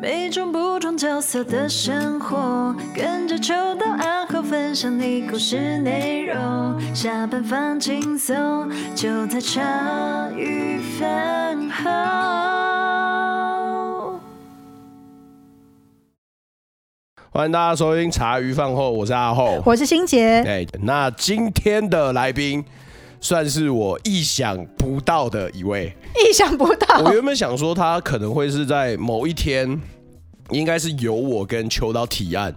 每种不同角色的生活，跟着秋到暗号分享你故事内容。下班放轻松，就在茶余饭后。欢迎大家收听茶余饭后，我是阿厚，我是欣洁。哎，那今天的来宾算是我意想不到的一位，意想不到。我原本想说他可能会是在某一天，应该是由我跟秋刀提案，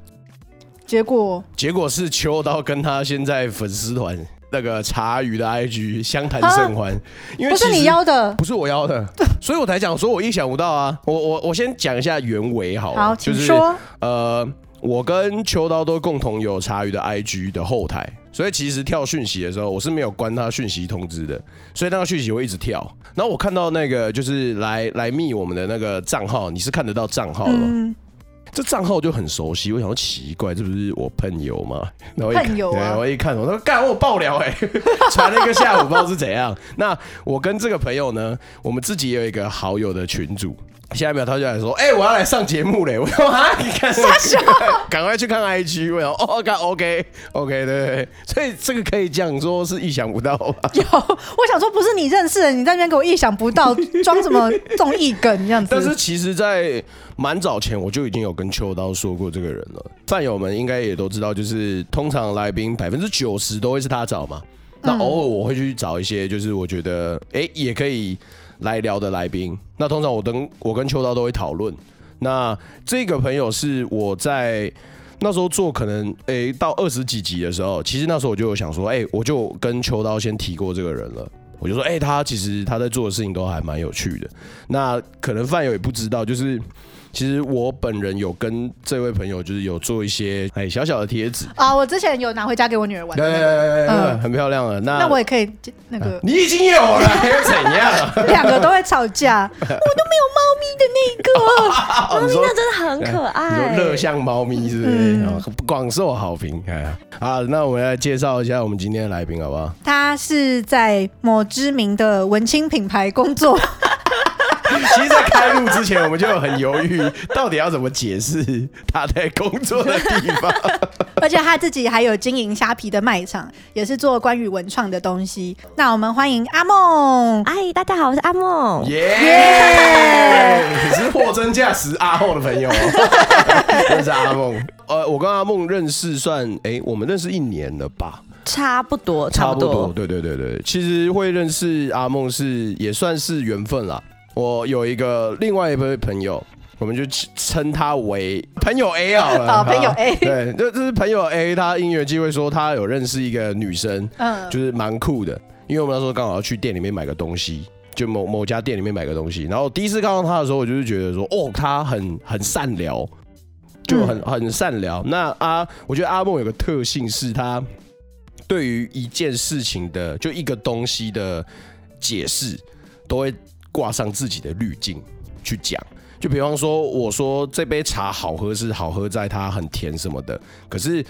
结果？结果是秋刀跟他现在粉丝团那个茶余的 IG 相谈甚欢，因为不是你邀的，不是我邀的，所以我才讲说我意想不到啊。我我我先讲一下原委好了，好，就是说。呃，我跟秋刀都共同有茶余的 IG 的后台，所以其实跳讯息的时候，我是没有关他讯息通知的，所以那个讯息会一直跳。然后我看到那个就是来来密我们的那个账号，你是看得到账号吗？这账号就很熟悉，我想说奇怪，这不是我朋友吗？然后朋友啊，我一看，我说干，我爆料哎、欸，传了一个下午，不知道是怎样。那我跟这个朋友呢，我们自己也有一个好友的群组。下一秒他就来说：“哎、欸，我要来上节目嘞！”我说：“啊，你看，赶快去看 IG。”我说：“哦，看 OK OK，对对对，所以这个可以讲说是意想不到吧？”有，我想说不是你认识的，你在那边给我意想不到，装什么综艺梗这样子？但是其实，在蛮早前我就已经有跟秋刀说过这个人了。饭友们应该也都知道，就是通常来宾百分之九十都会是他找嘛。那偶尔我会去找一些，就是我觉得哎、欸、也可以。来聊的来宾，那通常我跟我跟秋刀都会讨论。那这个朋友是我在那时候做可能诶、欸、到二十几集的时候，其实那时候我就有想说，哎、欸，我就跟秋刀先提过这个人了。我就说，哎、欸，他其实他在做的事情都还蛮有趣的。那可能饭友也不知道，就是。其实我本人有跟这位朋友，就是有做一些哎小小的贴纸啊，我之前有拿回家给我女儿玩，对对对对，很漂亮的。那那我也可以那个，你已经有了，还要怎样？两个都会吵架，我都没有猫咪的那个，猫咪那真的很可爱，乐像猫咪是不是？广受好评。哎，好，那我们来介绍一下我们今天的来宾好不好？他是在某知名的文青品牌工作。其实，在开录之前，我们就很犹豫，到底要怎么解释他在工作的地方。而且他自己还有经营虾皮的卖场，也是做关于文创的东西。那我们欢迎阿梦。哎，大家好，我是阿梦。耶、yeah! yeah!！你是货真价实阿厚的朋友，认识阿梦。呃，我跟阿梦认识算，哎、欸，我们认识一年了吧？差不多，差不多。差不多，对对对对。其实会认识阿梦是也算是缘分啦。我有一个另外一位朋友，我们就称他为朋友 A 好了。好，朋友 A。对，这这是朋友 A，他音乐机会说他有认识一个女生，嗯，就是蛮酷的。因为我们那时候刚好要去店里面买个东西，就某某家店里面买个东西。然后第一次看到他的时候，我就是觉得说，哦，他很很善良，就很很善良。那阿，我觉得阿梦有个特性是，他对于一件事情的，就一个东西的解释，都会。挂上自己的滤镜去讲，就比方说，我说这杯茶好喝是好喝在它很甜什么的，可是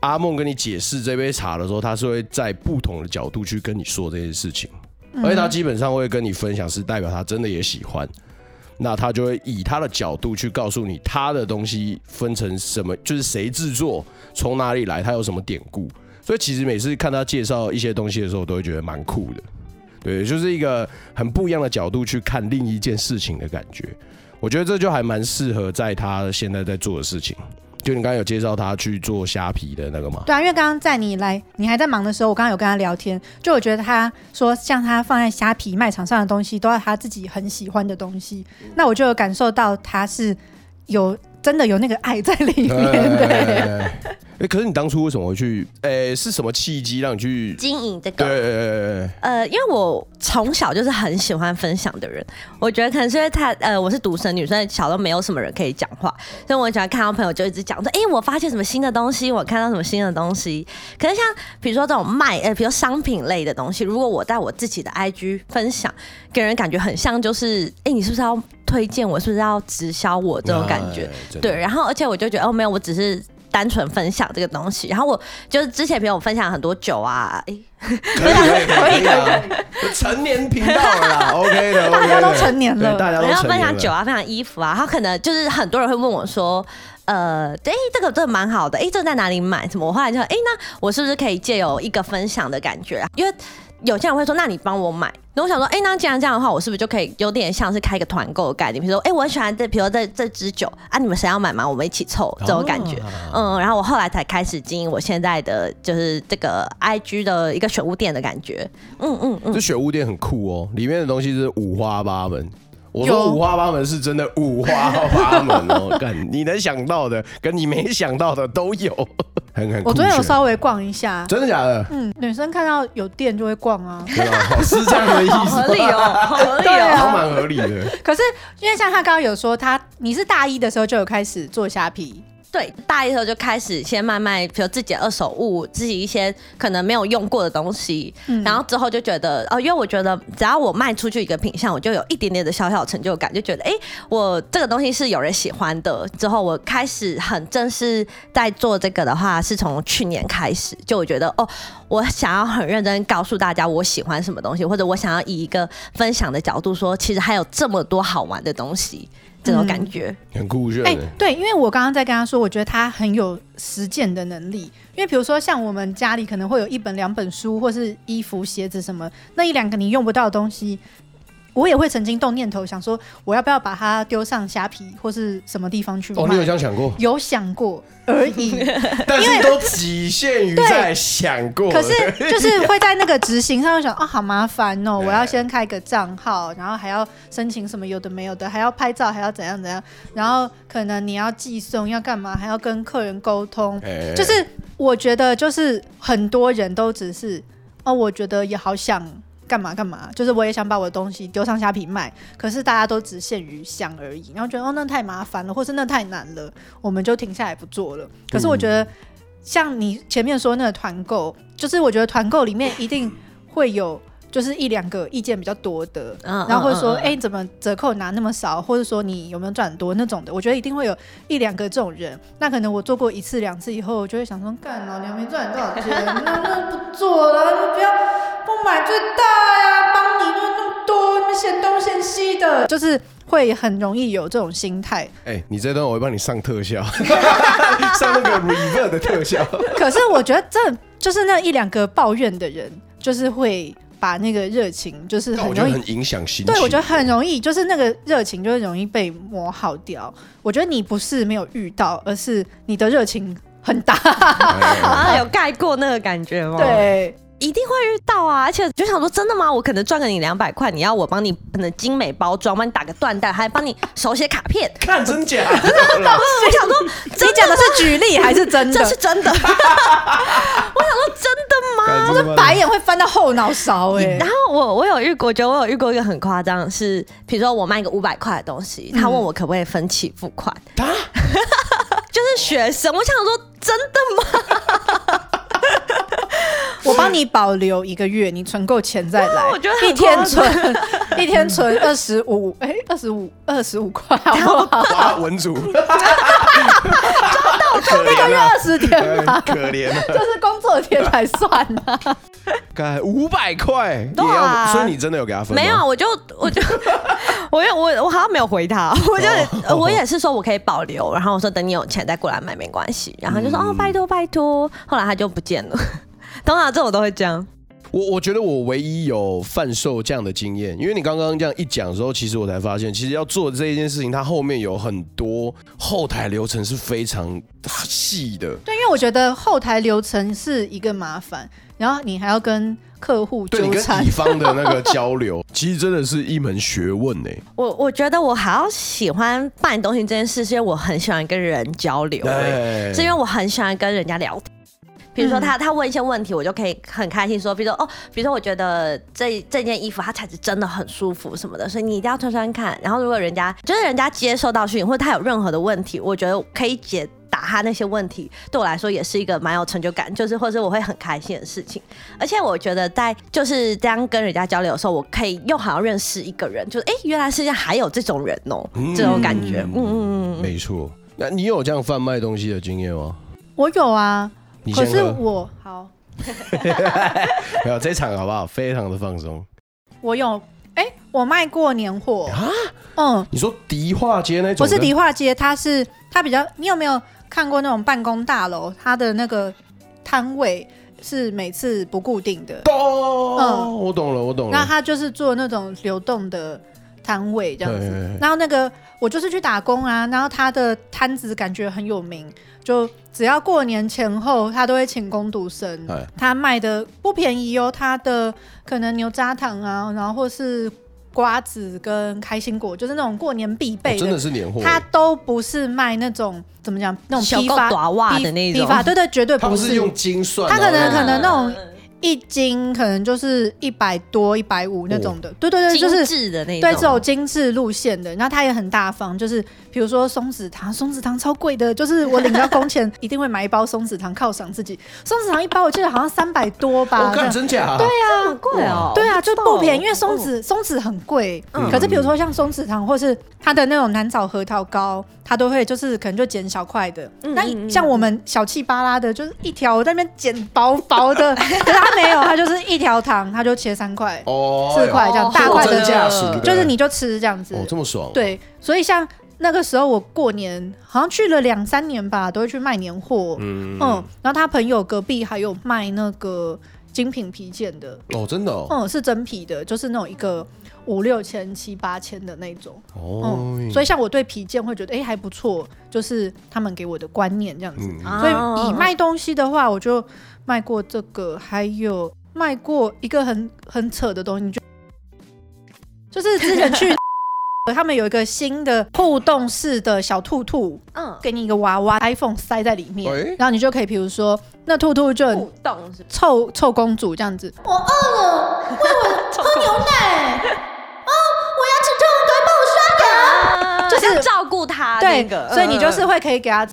阿梦跟你解释这杯茶的时候，他是会在不同的角度去跟你说这件事情，而且他基本上会跟你分享，是代表他真的也喜欢，那他就会以他的角度去告诉你他的东西分成什么，就是谁制作，从哪里来，他有什么典故，所以其实每次看他介绍一些东西的时候，我都会觉得蛮酷的。对，就是一个很不一样的角度去看另一件事情的感觉。我觉得这就还蛮适合在他现在在做的事情。就你刚刚有介绍他去做虾皮的那个吗？对啊，因为刚刚在你来，你还在忙的时候，我刚刚有跟他聊天，就我觉得他说像他放在虾皮卖场上的东西，都是他自己很喜欢的东西。那我就有感受到他是有真的有那个爱在里面的。对哎，可是你当初为什么会去？哎、欸，是什么契机让你去经营这个？对，对，对，对，呃，因为我从小就是很喜欢分享的人，我觉得可能是因为他，呃，我是独生女，所以小都没有什么人可以讲话，所以我很喜欢看到朋友就一直讲说，哎、欸，我发现什么新的东西，我看到什么新的东西。可是像比如说这种卖，呃，比如商品类的东西，如果我在我自己的 IG 分享，给人感觉很像就是，哎、欸，你是不是要推荐我？是不是要直销我这种感觉？对，然后而且我就觉得，哦，没有，我只是。单纯分享这个东西。然后我就是之前比如我分享很多酒啊，哎、欸，可以可以可以啊，成年频道了 啦，OK 的，大家都成年了，大家都然后分享酒啊，分享衣服啊，他可能就是很多人会问我说。呃，对，这个真的蛮好的。哎，这个在哪里买？什么？我后来就说，哎，那我是不是可以借有一个分享的感觉啊？因为有些人会说，那你帮我买。那我想说，哎，那既然这样的话，我是不是就可以有点像是开一个团购的概念？比如说，哎，我很喜欢这，比如说这这支酒啊，你们谁要买吗？我们一起凑这种感觉。哦、嗯，然后我后来才开始经营我现在的就是这个 IG 的一个选物店的感觉。嗯嗯嗯，这选物店很酷哦，里面的东西是五花八门。我说五花八门是真的五花八门哦，干你能想到的跟你没想到的都有，很很。我昨天有稍微逛一下，真的假的？嗯，女生看到有店就会逛啊，对啊，是这样的意思，合理哦，合理哦，都蛮合理的。可是因为像他刚刚有说他，你是大一的时候就有开始做虾皮。对，大一的时候就开始先卖卖，比如自己的二手物，自己一些可能没有用过的东西，嗯、然后之后就觉得哦，因为我觉得只要我卖出去一个品相，我就有一点点的小小成就感，就觉得哎，我这个东西是有人喜欢的。之后我开始很正式在做这个的话，是从去年开始，就我觉得哦，我想要很认真告诉大家我喜欢什么东西，或者我想要以一个分享的角度说，其实还有这么多好玩的东西。这种感觉、嗯、很酷炫。哎，对，因为我刚刚在跟他说，我觉得他很有实践的能力。因为比如说，像我们家里可能会有一本、两本书，或是衣服、鞋子什么，那一两个你用不到的东西。我也会曾经动念头，想说我要不要把它丢上虾皮或是什么地方去卖？哦，你有这样想过？有想过而已，但是都仅限于在想过。可是就是会在那个执行上想啊，好麻烦哦！我要先开个账号，然后还要申请什么有的没有的，还要拍照，还要怎样怎样，然后可能你要寄送要干嘛，还要跟客人沟通。就是我觉得就是很多人都只是哦，我觉得也好想。干嘛干嘛？就是我也想把我的东西丢上虾皮卖，可是大家都只限于想而已，然后觉得哦，那太麻烦了，或是那太难了，我们就停下来不做了。可是我觉得，像你前面说那个团购，就是我觉得团购里面一定会有，就是一两个意见比较多的，然后会说，哎，怎么折扣拿那么少，或者说你有没有赚很多那种的？我觉得一定会有一两个这种人。那可能我做过一次两次以后，我就会想说，干，老娘没赚多少钱，那那不做了，你不要。不买最大呀，帮你弄那么多，你们嫌东嫌西的，就是会很容易有这种心态。哎、欸，你这段我会帮你上特效，上那个 reverse 的特效。可是我觉得这就是那一两个抱怨的人，就是会把那个热情，就是很容易很影响心情。对，我觉得很容易，就是那个热情就会容易被磨耗掉。我觉得你不是没有遇到，而是你的热情很大，啊，有盖过那个感觉吗？对。一定会遇到啊，而且就想说，真的吗？我可能赚个你两百块，你要我帮你可能精美包装，帮你打个缎带，还帮你手写卡片，看真假？真的，我想说，你讲的是举例还是真的？这是真的。我想说，真的吗？我的白眼会翻到后脑勺哎。然后我我有遇过，我觉得我有遇过一个很夸张，是比如说我卖一个五百块的东西，他问我可不可以分期付款，就是学生，我想说，真的吗？我帮你保留一个月，你存够钱再来。我觉得一天存 一天存二十五，哎，二十五二十五块，好不好？文主，抓到就一个月二十天嘛，可怜，就是工作天才算啊。该五百块，你要，所以你真的有给他分？没有，我就我就 我我我好像没有回他，我就我也是说我可以保留，然后我说等你有钱再过来买没关系，然后就说哦拜托拜托，后来他就不见了。通常这种都会这样。我我觉得我唯一有贩售这样的经验，因为你刚刚这样一讲的时候，其实我才发现，其实要做这一件事情，它后面有很多后台流程是非常细的。对，因为我觉得后台流程是一个麻烦，然后你还要跟客户纠缠，乙方的那个 交流，其实真的是一门学问呢。我我觉得我还要喜欢办东西这件事，是因为我很喜欢跟人交流，对，是因为我很喜欢跟人家聊天。比如说他他问一些问题，我就可以很开心说，比如说哦，比如说我觉得这这件衣服它材质真的很舒服什么的，所以你一定要穿穿看。然后如果人家就是人家接受到讯息，或者他有任何的问题，我觉得可以解答他那些问题，对我来说也是一个蛮有成就感，就是或者我会很开心的事情。而且我觉得在就是这样跟人家交流的时候，我可以又好像认识一个人，就是哎，原来世界上还有这种人哦，这种感觉，嗯嗯嗯，没错。那你有这样贩卖东西的经验吗？我有啊，可是喝我好，没有这一场好不好？非常的放松。我有，哎、欸，我卖过年货啊，嗯，你说迪化街那种？不是迪化街，它是它比较，你有没有看过那种办公大楼？它的那个摊位是每次不固定的。哦，嗯，我懂了，我懂了。那它就是做那种流动的。摊位这样子，然后那个我就是去打工啊，然后他的摊子感觉很有名，就只要过年前后，他都会请工读生。他卖的不便宜哦，他的可能牛轧糖啊，然后或是瓜子跟开心果，就是那种过年必备的，真的是年货。他都不是卖那种怎么讲，那种批发短袜的那种批发，对对，绝对不是用精算，他可能可能那种。一斤可能就是一百多、一百五那种的，对对对，就是精致的那种，对这种精致路线的。然后他也很大方，就是比如说松子糖，松子糖超贵的，就是我领到工钱一定会买一包松子糖犒赏自己。松子糖一包我记得好像三百多吧？我看真假？对啊，很贵哦。对啊，就不便宜，因为松子松子很贵。可是比如说像松子糖，或是它的那种南枣核桃糕，它都会就是可能就剪小块的。那像我们小气巴拉的，就是一条我在那边剪薄薄的，可是它没有，它就是一条糖，它就切三块、四块这样，大块的，就是你就吃这样子。哦，这么爽。对，所以像那个时候我过年好像去了两三年吧，都会去卖年货。嗯，然后他朋友隔壁还有卖那个精品皮件的。哦，真的？嗯，是真皮的，就是那种一个。五六千、七八千的那种哦、嗯，所以像我对皮件会觉得哎、欸、还不错，就是他们给我的观念这样子。嗯、所以以卖东西的话，我就卖过这个，还有卖过一个很很扯的东西，就就是之前去。他们有一个新的互动式的小兔兔，嗯，给你一个娃娃 iPhone 塞在里面，欸、然后你就可以，比如说那兔兔就很臭臭公主这样子，我饿了，喂我喝牛奶，哦，我牙齿痛，赶快帮我刷牙，就是照顾它，那个，对，所以你就是会可以给他。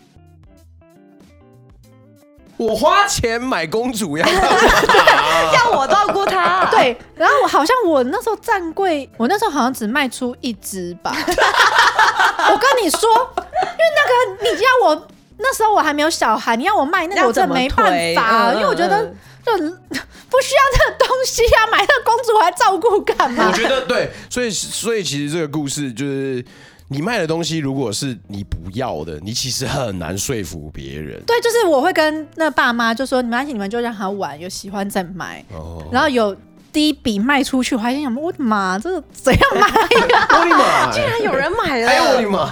我花钱买公主呀，要我照顾她。对，然后我好像我那时候站柜，我那时候好像只卖出一只吧。我跟你说，因为那个你要我那时候我还没有小孩，你要我卖那个我真的没办法，因为我觉得就不需要这个东西啊，买那个公主还照顾干嘛？我觉得对，所以所以其实这个故事就是。你卖的东西如果是你不要的，你其实很难说服别人。对，就是我会跟那爸妈就说，没关系，你们就让他玩，有喜欢再买。哦。然后有第一笔卖出去，我还想，我的妈，这是怎样卖呀？我的妈，竟然有人买了！哎呦我的妈！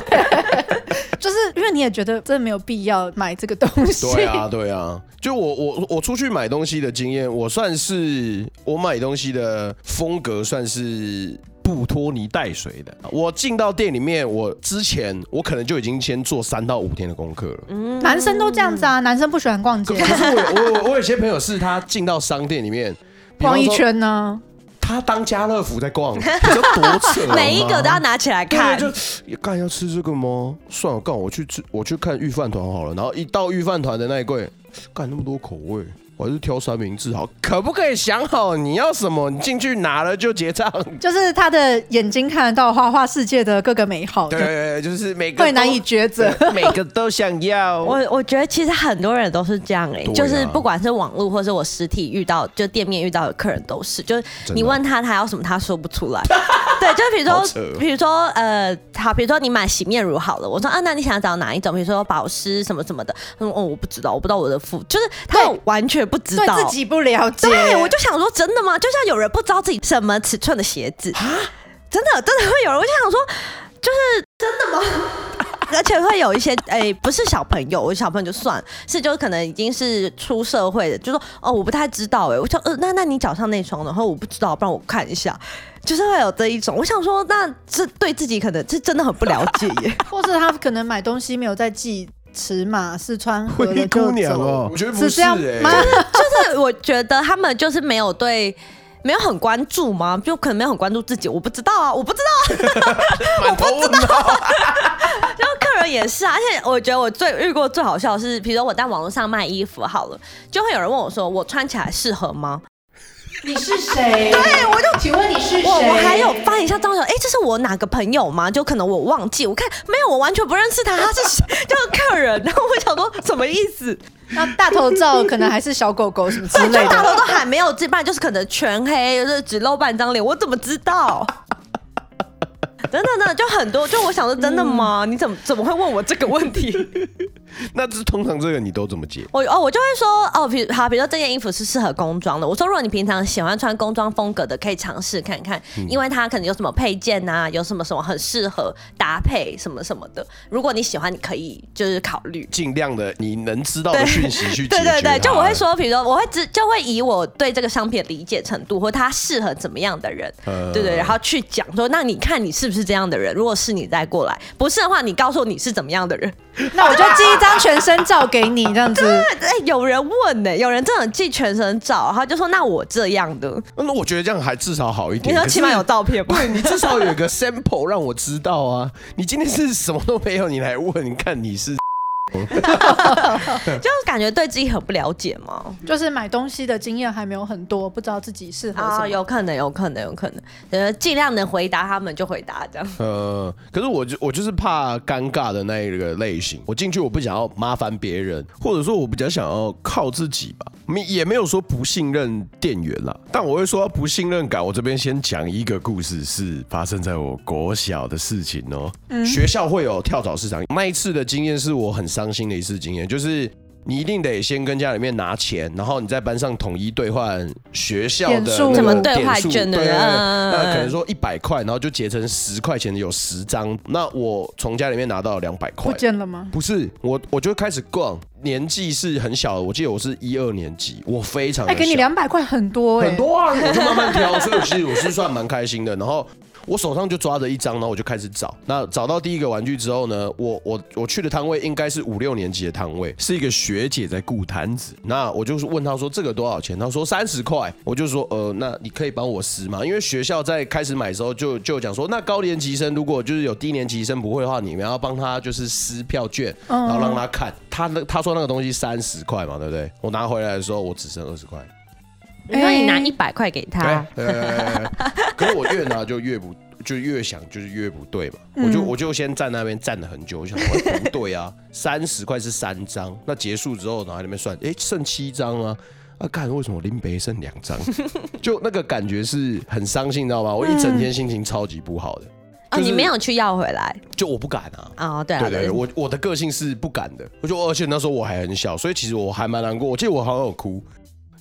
就是因为你也觉得真的没有必要买这个东西。对啊，对啊。就我我我出去买东西的经验，我算是我买东西的风格算是。不拖泥带水的，我进到店里面，我之前我可能就已经先做三到五天的功课了。嗯，男生都这样子啊，男生不喜欢逛街。可是我我 我有些朋友是他进到商店里面逛一圈呢，他当家乐福在逛，多扯？每一个都要拿起来看。就干要吃这个吗？算了，干我去吃，我去看御饭团好了。然后一到御饭团的那一柜，干那么多口味。我还是挑三明治好，可不可以想好你要什么？你进去拿了就结账。就是他的眼睛看得到花花世界的各个美好。对，就是每个会难以抉择，每个都想要。我我觉得其实很多人都是这样哎、欸，啊、就是不管是网络或是我实体遇到，就店面遇到的客人都是，就是你问他他要什么，他说不出来。对，就比如说，比如说呃，好，比如说你买洗面乳好了，我说啊，那你想找哪一种？比如说保湿什么什么的。他说哦，我不知道，我不知道我的肤，就是他完全。不知道对自己不了解，对，我就想说，真的吗？就像有人不知道自己什么尺寸的鞋子啊，真的真的会有人。我就想说，就是真的吗？而且会有一些 哎、欸，不是小朋友，我小朋友就算是，就可能已经是出社会的，就说哦，我不太知道哎、欸，我想呃，那那你脚上那双，然后我不知道，不然我看一下，就是会有这一种。我想说，那这对自己可能是真的很不了解耶，或是他可能买东西没有在记。尺码是穿灰姑娘哦，我觉得不是，是这样吗？就是就是，我觉得他们就是没有对，没有很关注吗？就可能没有很关注自己，我不知道啊，我不知道啊，我不知道。然后客人也是啊，而且我觉得我最遇过最好笑的是，比如说我在网络上卖衣服好了，就会有人问我说，我穿起来适合吗？你是谁？对，我就请问你是谁？我我还有翻一下照片，哎，这是我哪个朋友吗？就可能我忘记，我看没有，我完全不认识他，他是就是客人。然后我想说什么意思？那大头照可能还是小狗狗什么之类的，大头都还没有这半，就是可能全黑，就是只露半张脸，我怎么知道？等等等，就很多，就我想说，真的吗？嗯、你怎么怎么会问我这个问题？那这通常这个你都怎么解？我哦，我就会说哦，比如好，比如说这件衣服是适合工装的。我说，如果你平常喜欢穿工装风格的，可以尝试看看，嗯、因为它可能有什么配件呐、啊，有什么什么很适合搭配什么什么的。如果你喜欢，你可以就是考虑，尽量的你能知道的讯息去 对对对，就我会说，比如说我会知就会以我对这个商品的理解程度，或它适合怎么样的人，呃、对对，然后去讲说，那你看你是不是这样的人？如果是你再过来，不是的话，你告诉我你是怎么样的人，那我就寄一张全身照给你，这样子。哎，有人问呢、欸，有人真的寄全身照，他就说那我这样的，那我觉得这样还至少好一点。你说起码有照片吧？对，你至少有一个 sample 让我知道啊。你今天是什么都没有，你来问，你看你是。就是感觉对自己很不了解嘛，就是买东西的经验还没有很多，不知道自己适合什么。有可能，有可能，有可能，呃，尽量能回答他们就回答这样。呃，可是我就我就是怕尴尬的那一个类型，我进去我不想要麻烦别人，或者说我比较想要靠自己吧。没也没有说不信任店员啦，但我会说不信任感。我这边先讲一个故事，是发生在我国小的事情哦、喔。嗯，学校会有跳蚤市场，那一次的经验是我很伤心的一次经验，就是。你一定得先跟家里面拿钱，然后你在班上统一兑换学校的点数，怎么兑换券的？那可能说一百块，然后就结成十块钱的有十张。那我从家里面拿到两百块，不见了吗？不是，我我就开始逛，年纪是很小的，我记得我是一二年级，我非常哎，给你两百块很多哎，很多啊，我就慢慢挑，所以其实我是算蛮开心的。然后。我手上就抓着一张，然后我就开始找。那找到第一个玩具之后呢，我我我去的摊位应该是五六年级的摊位，是一个学姐在顾摊子。那我就是问她说这个多少钱？她说三十块。我就说呃，那你可以帮我撕吗？因为学校在开始买的时候就就讲说，那高年级生如果就是有低年级生不会的话，你们要帮他就是撕票券，然后让他看。他那他说那个东西三十块嘛，对不对？我拿回来的时候我只剩二十块。你说你拿一百块给他，可是我越拿就越不，就越想就是越不对嘛。我就我就先站那边站了很久，我想说不对啊，三十块是三张，那结束之后然后那边算，哎，剩七张啊，啊，看为什么林北剩两张？就那个感觉是很伤心，你知道吗？我一整天心情超级不好的。哦，你没有去要回来？就我不敢啊。哦，对对对，我我的个性是不敢的。我就而且那时候我还很小，所以其实我还蛮难过。我记得我好像有哭。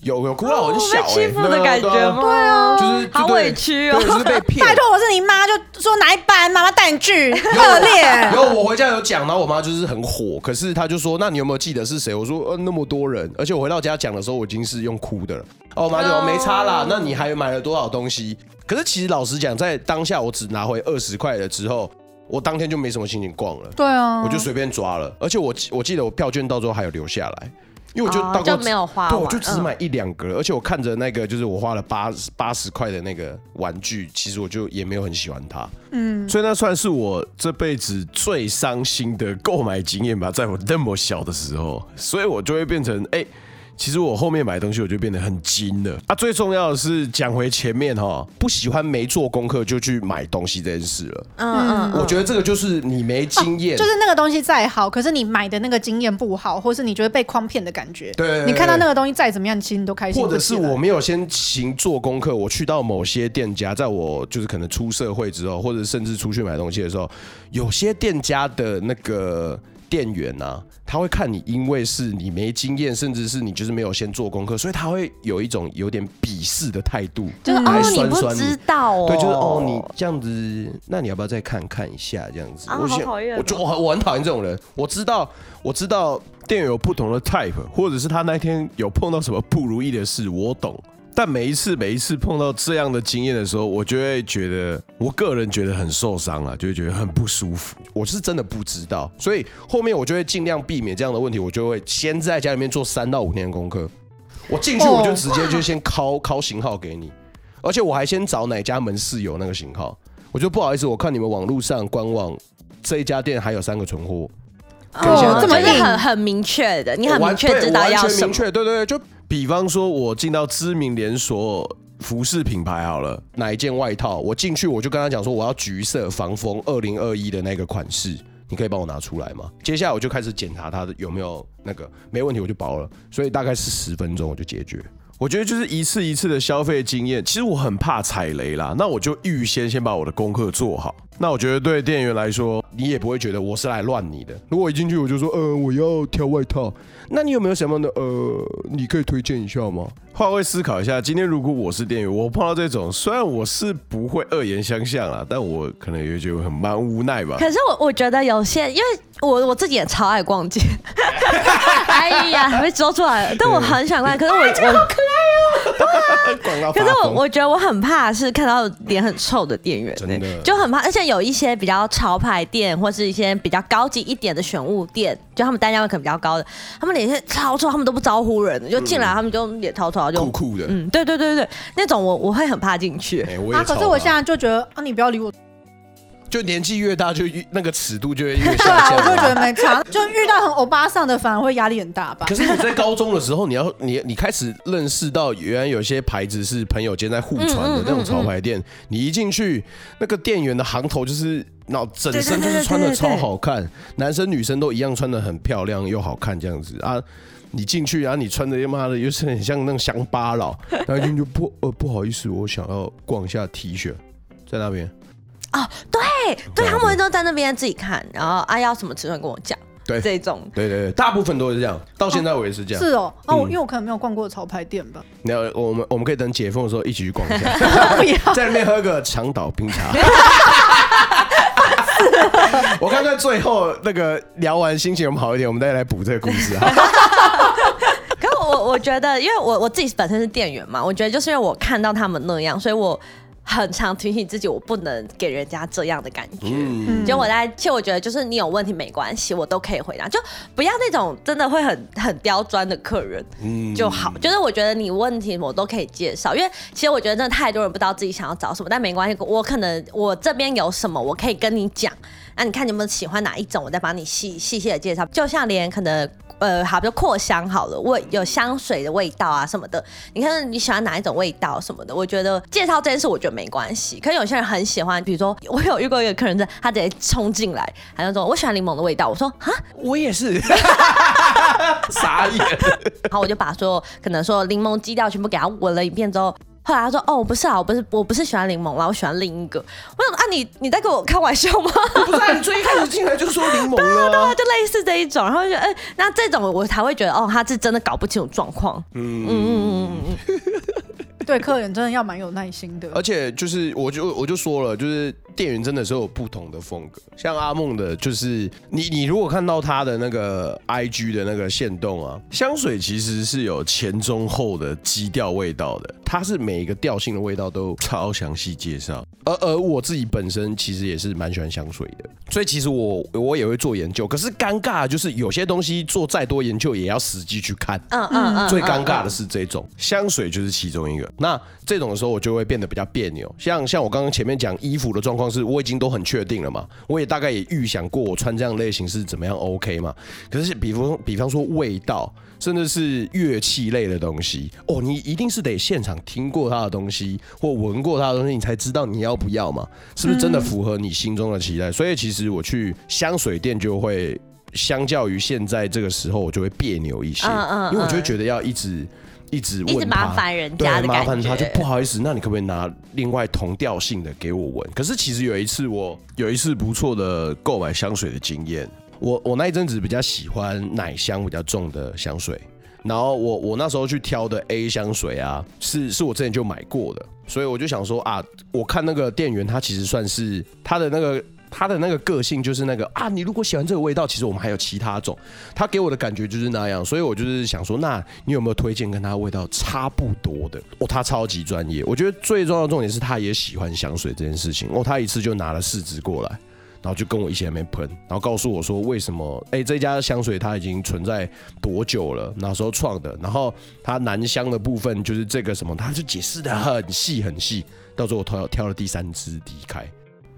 有有哭到很小，被欺负的感觉吗？对啊，就是好委屈哦，就是被 骗。拜托，我是你妈，就说哪一班，妈妈带你去，可怜。然后我回家有讲，然后我妈就是很火，可是她就说：“那你有没有记得是谁？”我说：“呃，那么多人。”而且我回到家讲的时候，我已经是用哭的了。哦，我妈就说没差啦，那你还买了多少东西？可是其实老实讲，在当下我只拿回二十块了之后，我当天就没什么心情逛了。对啊，我就随便抓了，而且我我记得我票券到最后还有留下来。因为我就到就没有花，对，我就只买一两个，而且我看着那个就是我花了八八十块的那个玩具，其实我就也没有很喜欢它，嗯，所以那算是我这辈子最伤心的购买经验吧，在我那么小的时候，所以我就会变成哎。欸其实我后面买东西我就变得很精了啊！最重要的是讲回前面哈，不喜欢没做功课就去买东西这件事了。嗯嗯，我觉得这个就是你没经验，就是那个东西再好，可是你买的那个经验不好，或是你觉得被诓骗的感觉。对，你看到那个东西再怎么样，其实你都开心。或者是我没有先行做功课，我去到某些店家，在我就是可能出社会之后，或者甚至出去买东西的时候，有些店家的那个。店员啊，他会看你，因为是你没经验，甚至是你就是没有先做功课，所以他会有一种有点鄙视的态度，就是哦，你不知道哦，对，就是哦，你这样子，那你要不要再看看一下这样子？啊、我好讨厌，我就我我很讨厌这种人。我知道，我知道店员有不同的 type，或者是他那天有碰到什么不如意的事，我懂。但每一次每一次碰到这样的经验的时候，我就会觉得，我个人觉得很受伤啊，就会觉得很不舒服。我是真的不知道，所以后面我就会尽量避免这样的问题，我就会先在家里面做三到五天的功课。我进去我就直接就先拷拷型号给你，而且我还先找哪家门市有那个型号。我就不好意思，我看你们网络上官网这一家店还有三个存货。哦，这么是很很明确的，你很明确知道要什么？对对对，就。比方说，我进到知名连锁服饰品牌好了，哪一件外套，我进去我就跟他讲说，我要橘色防风二零二一的那个款式，你可以帮我拿出来吗？接下来我就开始检查它的有没有那个，没问题我就包了，所以大概是十分钟我就解决。我觉得就是一次一次的消费经验，其实我很怕踩雷啦，那我就预先先把我的功课做好。那我觉得对店员来说，你也不会觉得我是来乱你的。如果一进去我就说，呃，我要挑外套，那你有没有什么的，呃，你可以推荐一下吗？换位思考一下，今天如果我是店员，我碰到这种，虽然我是不会恶言相向啊，但我可能也觉得很蛮无奈吧。可是我我觉得有些，因为我我自己也超爱逛街。哎呀，被说出来了，但我很想看，可是我我。可是我我觉得我很怕是看到脸很臭的店员，真的就很怕，而且有一些比较潮牌店或是一些比较高级一点的选物店，就他们单价会可能比较高的，他们脸超臭，他们都不招呼人，就进来他们就脸超臭，就酷酷的，嗯，对对对对，那种我我会很怕进去。啊，可是我现在就觉得啊，你不要理我。就年纪越大，就越那个尺度就会越小。对啊，我就觉得没差。就遇到很欧巴桑的，反而会压力很大吧。可是你在高中的时候，你要你你开始认识到，原来有些牌子是朋友间在互传的那种潮牌店。你一进去，那个店员的行头就是，那整身就是穿的超好看，男生女生都一样穿的很漂亮又好看这样子啊。你进去，然后你穿的他妈的又是很像那种乡巴佬，然后就就不呃不好意思，我想要逛一下 T 恤，在那边。哦，对对，他们都在那边自己看，然后啊要什么尺寸跟我讲，对这种，对对对，大部分都是这样，到现在我也是这样。是哦，哦，因为我可能没有逛过潮牌店吧。那我们我们可以等解封的时候一起去逛一下，在那边喝个长岛冰茶。我看看最后那个聊完心情有没有好一点，我们再来补这个故事啊。可我我觉得，因为我我自己本身是店员嘛，我觉得就是因为我看到他们那样，所以我。很常提醒自己，我不能给人家这样的感觉。嗯，就我在，其实我觉得，就是你有问题没关系，我都可以回答，就不要那种真的会很很刁钻的客人，嗯，就好。就是我觉得你问题我都可以介绍，因为其实我觉得真的太多人不知道自己想要找什么，但没关系，我可能我这边有什么，我可以跟你讲。那你看你有没有喜欢哪一种，我再帮你细细细的介绍。就像连可能。呃，好，比如扩香好了，味有香水的味道啊什么的。你看你喜欢哪一种味道什么的，我觉得介绍这件事我觉得没关系。可是有些人很喜欢，比如说 我有遇过一个客人，他直接冲进来，他就说我喜欢柠檬的味道。我说啊，我也是，傻眼。然后我就把所有可能说柠檬基调全部给他闻了一遍之后。后来他说：“哦，不是啊，我不是，我不是喜欢柠檬啦，我喜欢另一个。”我想啊，你你在跟我开玩笑吗？不是、啊，你最一开始进来就说柠檬了、啊，对啊，对啊，就类似这一种。然后就哎、欸，那这种我才会觉得哦，他是真的搞不清楚状况。嗯嗯嗯嗯嗯。对，客人真的要蛮有耐心的。而且就是，我就我就说了，就是。店员真的是有不同的风格，像阿梦的，就是你你如果看到他的那个 I G 的那个线动啊，香水其实是有前中后的基调味道的，它是每一个调性的味道都超详细介绍。而而我自己本身其实也是蛮喜欢香水的，所以其实我我也会做研究。可是尴尬就是有些东西做再多研究也要实际去看。嗯嗯嗯。最尴尬的是这种香水就是其中一个。那这种的时候我就会变得比较别扭。像像我刚刚前面讲衣服的状况。是，我已经都很确定了嘛，我也大概也预想过我穿这样类型是怎么样 OK 嘛。可是，比方比方说味道，甚至是乐器类的东西，哦，你一定是得现场听过他的东西，或闻过他的东西，你才知道你要不要嘛，是不是真的符合你心中的期待？所以，其实我去香水店就会，相较于现在这个时候，我就会别扭一些，因为我就会觉得要一直。一直问他，一直麻烦人家的感觉，麻烦他就不好意思。那你可不可以拿另外同调性的给我闻？可是其实有一次我有一次不错的购买香水的经验，我我那一阵子比较喜欢奶香比较重的香水，然后我我那时候去挑的 A 香水啊，是是我之前就买过的，所以我就想说啊，我看那个店员他其实算是他的那个。他的那个个性就是那个啊，你如果喜欢这个味道，其实我们还有其他种。他给我的感觉就是那样，所以我就是想说，那你有没有推荐跟他味道差不多的？哦，他超级专业。我觉得最重要的重点是他也喜欢香水这件事情。哦，他一次就拿了四支过来，然后就跟我一起在那边喷，然后告诉我说为什么？哎，这家香水它已经存在多久了？哪时候创的？然后它男香的部分就是这个什么，他就解释得很细很细。到最后我挑挑了第三支离开。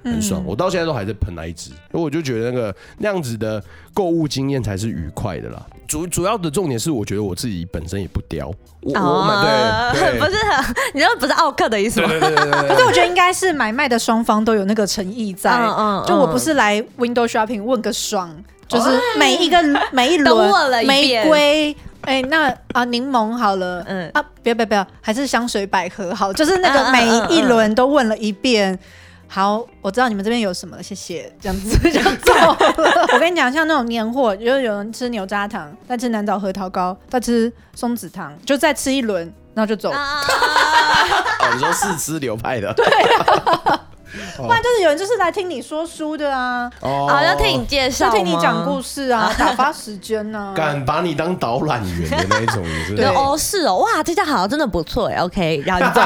很爽，我到现在都还在喷那一支，因为我就觉得那个那样子的购物经验才是愉快的啦。主主要的重点是，我觉得我自己本身也不刁，我、哦、我买 对，不是，你说不是奥克的意思吗？对对对对对，可是我觉得应该是买卖的双方都有那个诚意在，嗯嗯，就我不是来 window shopping 问个爽，就是每一个每一轮 玫瑰，哎，那啊柠檬好了，嗯啊，不要不要不要，还是香水百合好，就是那个每一轮都问了一遍。好，我知道你们这边有什么，谢谢，这样子 就走了。我跟你讲，像那种年货，就是有人吃牛轧糖，再吃南枣核桃糕，再吃松子糖，就再吃一轮，然后就走。啊、哦，你说试吃流派的？对、啊，不然就是有人就是来听你说书的啊，哦，要听你介绍，听你讲故事啊，打发时间呢、啊，敢把你当导览员的那一种，是对哦，是哦，哇，这家好像真的不错哎，OK，然后就走。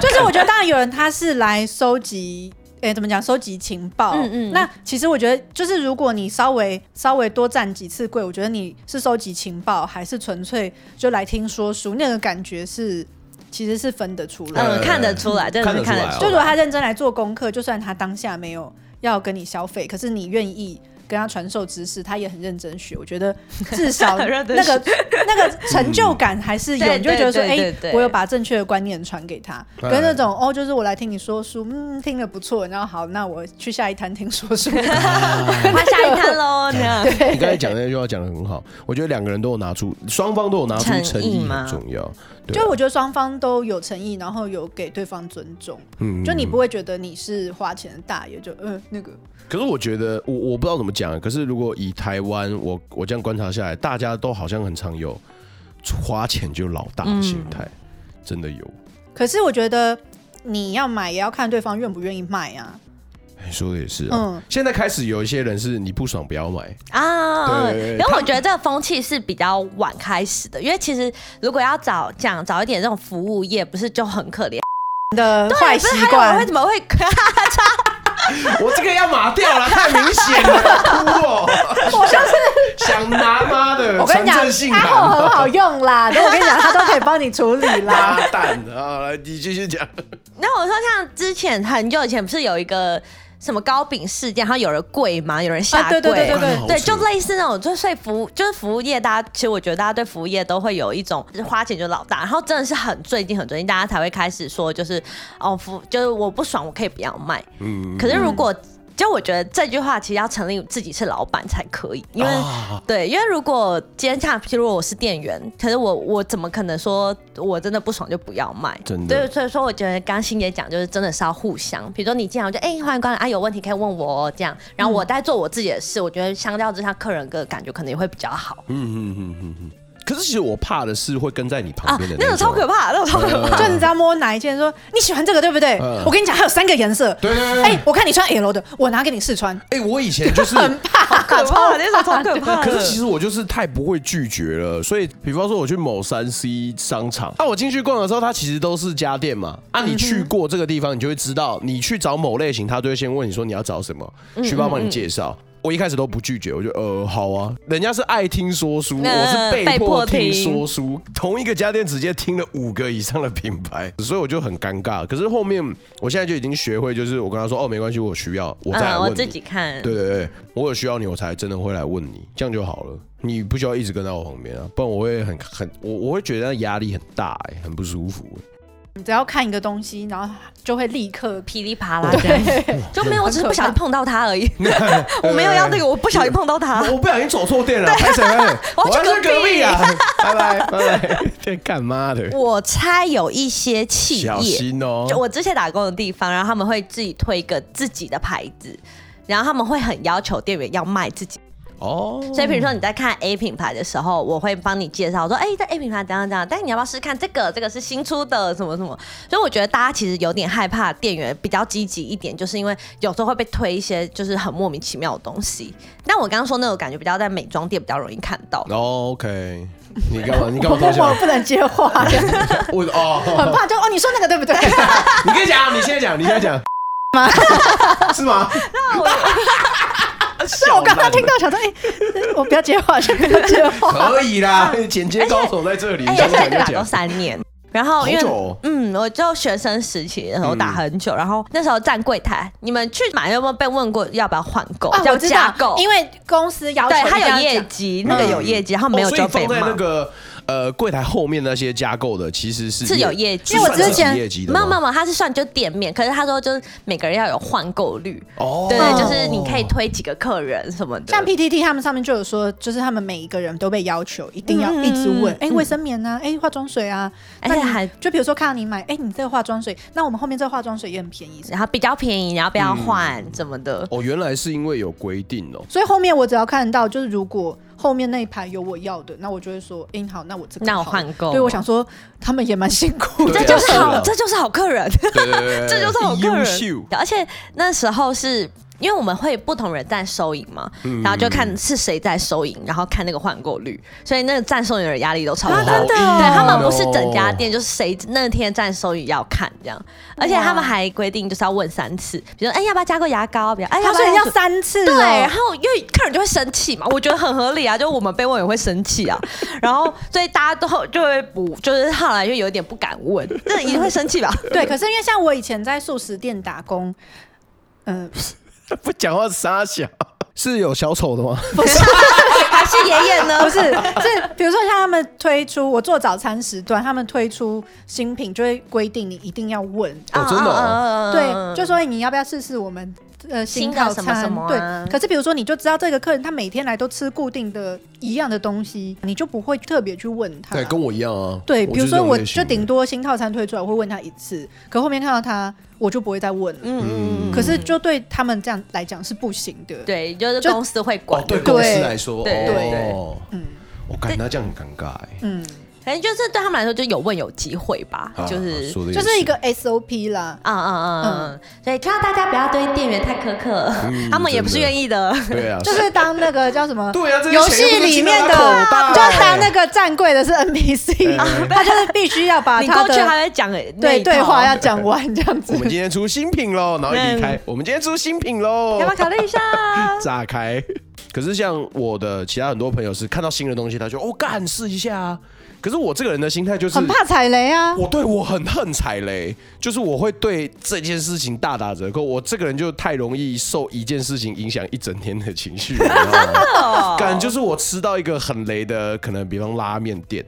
就是我觉得，当然有人他是来收集。哎、欸，怎么讲？收集情报。嗯嗯。那其实我觉得，就是如果你稍微稍微多站几次柜，我觉得你是收集情报，还是纯粹就来听说书，那个感觉是其实是分得出来。嗯，看得出来，真的是看得出来。就如果他认真来做功课，就算他当下没有要跟你消费，可是你愿意。跟他传授知识，他也很认真学。我觉得至少 那个那个成就感还是有，你就会觉得说，哎，我有把正确的观念传给他。跟那种哦，就是我来听你说书，嗯，听得不错，然后好，那我去下一摊听说书，他下一摊喽。你刚才讲那句话讲的很好，我觉得两个人都有拿出，双方都有拿出诚意很重要。就我觉得双方都有诚意，然后有给对方尊重。嗯，就你不会觉得你是花钱的大爷，就嗯那个。可是我觉得我我不知道怎么讲。可是如果以台湾，我我这样观察下来，大家都好像很常有花钱就老大的心态，嗯、真的有。可是我觉得你要买也要看对方愿不愿意卖啊。你说的也是啊。嗯。现在开始有一些人是你不爽不要买啊。对。因为我觉得这个风气是比较晚开始的，因为其实如果要早讲早一点这种服务业，不是就很可怜 的坏习惯？为什么会？我这个要码掉了，太明显了，哭哦！我就是想拿妈的，我跟你讲，他后很好用啦，我跟你讲，他都可以帮你处理啦。蛋啊，来，你继续讲。那我说，像之前很久以前，不是有一个。什么糕饼事件，然后有人跪吗？有人下跪？啊、对对对对对，对，就类似那种，就所以服务就是服务业，大家其实我觉得大家对服务业都会有一种，就是花钱就老大，然后真的是很最近很最近，大家才会开始说，就是哦服，就是我不爽，我可以不要卖。嗯，可是如果。就我觉得这句话其实要成立自己是老板才可以，因为、啊、对，因为如果今天像，譬如我是店员，可是我我怎么可能说我真的不爽就不要卖？真的。对，所以说我觉得刚刚欣姐讲就是真的是要互相，比如说你进来我就哎欢迎光临啊，有问题可以问我这样，然后我在做我自己的事，嗯、我觉得相较之下客人的感觉可能也会比较好。嗯嗯嗯嗯嗯。可是其实我怕的是会跟在你旁边的那种，那种超可怕，那种超可怕。就你知道摸哪一件，说你喜欢这个对不对？我跟你讲，还有三个颜色。对对对。哎，我看你穿 L 的，我拿给你试穿。哎，我以前就是很怕，可怕，那种超可怕。可是其实我就是太不会拒绝了，所以比方说我去某三 C 商场，那我进去逛的时候，它其实都是家电嘛。啊，你去过这个地方，你就会知道，你去找某类型，他就会先问你说你要找什么，去帮帮你介绍。我一开始都不拒绝，我就呃好啊，人家是爱听说书，我是被迫听说书，同一个家电直接听了五个以上的品牌，所以我就很尴尬。可是后面我现在就已经学会，就是我跟他说哦没关系，我需要我再来问你，嗯，我自己看。对对对，我有需要你，我才真的会来问你，这样就好了。你不需要一直跟在我旁边啊，不然我会很很我我会觉得压力很大哎，很不舒服。你只要看一个东西，然后就会立刻噼里啪啦这样，就没有，我只是不小心碰到它而已。我没有要那个，我不小心碰到它，我不小心走错店了。拍谁？我要去隔壁啊！拜拜拜拜！这干嘛的？我猜有一些企业，小心哦。就我之前打工的地方，然后他们会自己推一个自己的牌子，然后他们会很要求店员要卖自己。哦，oh. 所以比如说你在看 A 品牌的时候，我会帮你介绍说，哎、欸，这 A 品牌怎样怎样，但是你要不要试试看这个？这个是新出的什么什么？所以我觉得大家其实有点害怕店员比较积极一点，就是因为有时候会被推一些就是很莫名其妙的东西。但我刚刚说那种感觉比较在美妆店比较容易看到。Oh, OK，你干嘛？你干嘛？我 不能接话。我哦，很怕就哦，你说那个对不对？你跟以讲，你先讲，你先讲。是吗？那我。是我刚刚听到，想说，哎、欸，我不要接话，先不要接话。可以啦，剪接高手在这里。而且现在打到三年，然后因为哦。嗯，我就学生时期的时候打很久，然后那时候站柜台，你们去买有没有被问过要不要换购？啊，叫我知道加购，因为公司要求对他有业绩，那个有业绩，然后没有哦所以放在就被骂。那个呃柜台后面那些加购的，其实是是有业绩，因为我之前业绩的没有没有没有，他是算就店面，可是他说就是每个人要有换购率，哦。对对，就是你可以推几个客人什么的，像 PTT 他们上面就有说，就是他们每一个人都被要求一定要一直问，哎、嗯卫生棉啊，哎、化妆水啊，而且还就比如说看到你买，哎、你这个化妆水，那我们后面这个化妆水也很便宜，然后比较便宜，然后不要换怎么的？哦，原来是因为有规定哦。所以后面我只要看到，就是如果后面那一排有我要的，那我就会说，哎、好，那我这个那我好换购对，我想说他们也蛮辛苦的，这就是好，这就是好客人，对对对对 这就是好客人。而且那时候是因为我们会不同人站收银嘛，然后就看是谁在收银，然后看那个换购率，所以那个站收银的人压力都超大。啊真的。哦对他们不是整家店，就是谁那天站收银要看这样，而且他们还规定就是要问三次，比如说哎要不要加个牙膏，比如哎要不要他说要三次、哦，对，然后因为客人就会生气嘛，我觉得很合理啊，就我们被问也会生气啊，然后所以大家都就会不，就是后来就有点不敢问，这一定会生气吧？对，可是因为像我以前在素食店打工，嗯、不讲话傻小，是有小丑的吗？不是 还是爷爷呢？不是，是比如说像他们推出我做早餐时段，他们推出新品就会规定你一定要问，哦真的对，就说你要不要试试我们呃新套餐？什么什么啊对，可是比如说你就知道这个客人他每天来都吃固定的一样的东西，你就不会特别去问他。对，跟我一样啊。对，比如说我就顶多新套餐推出来，我会问他一次，可后面看到他，我就不会再问了。嗯嗯可是就对他们这样来讲是不行的。对，就是就公司会管哦，，对公司来说，对对哦，嗯我感觉这样很尴尬哎。嗯，反正就是对他们来说就有问有机会吧，啊就是。就是一个 SOP 啦。嗯嗯嗯嗯，所以希望大家不要对店员太苛刻，他们也不是愿意的。对啊，就是 当那个叫什么？对啊游戏里面的，就当那个站柜的是 NPC，他就是必须要把他的过去还在讲那对对话要讲完这样子我。们今天出新品喽，然后一离开嗯，我们今天出新品喽，要不要考虑一下？炸开。可是像我的其他很多朋友是看到新的东西，他就哦干试一下啊。可是我这个人的心态就是很怕踩雷啊！我对我很恨踩雷，就是我会对这件事情大打折扣。我这个人就太容易受一件事情影响一整天的情绪，你知道吗？感就是我吃到一个很雷的，可能比方拉面店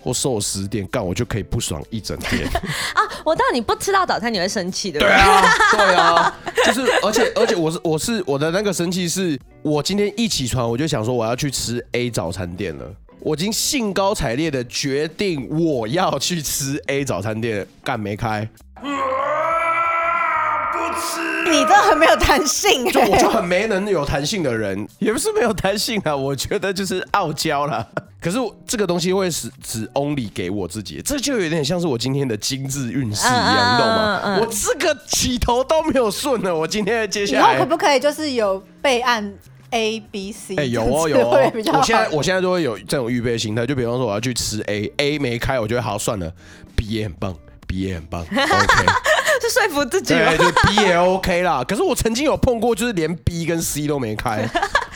或寿司店，干我就可以不爽一整天。啊，我知道你不吃到早餐你会生气，对不对？对啊，对啊，就是而且而且我是我是我的那个生气是，我今天一起床我就想说我要去吃 A 早餐店了。我已经兴高采烈的决定我要去吃 A 早餐店，干没开。你这很没有弹性就我就哎。很没能有弹性的人，也不是没有弹性啊，我觉得就是傲娇啦。可是我这个东西会是只 only 给我自己，这就有点像是我今天的精致运势一样，你懂吗？我这个起头都没有顺了，我今天接以下来以后可不可以就是有备案 A、B、C？哎、有哦有哦我现在我现在都会有这种预备心态，就比方说我要去吃 A，A 没开，我觉得好算了，B 也很棒，B 也很棒，OK。是说服自己吗对，？就 B 也 OK 啦。可是我曾经有碰过，就是连 B 跟 C 都没开，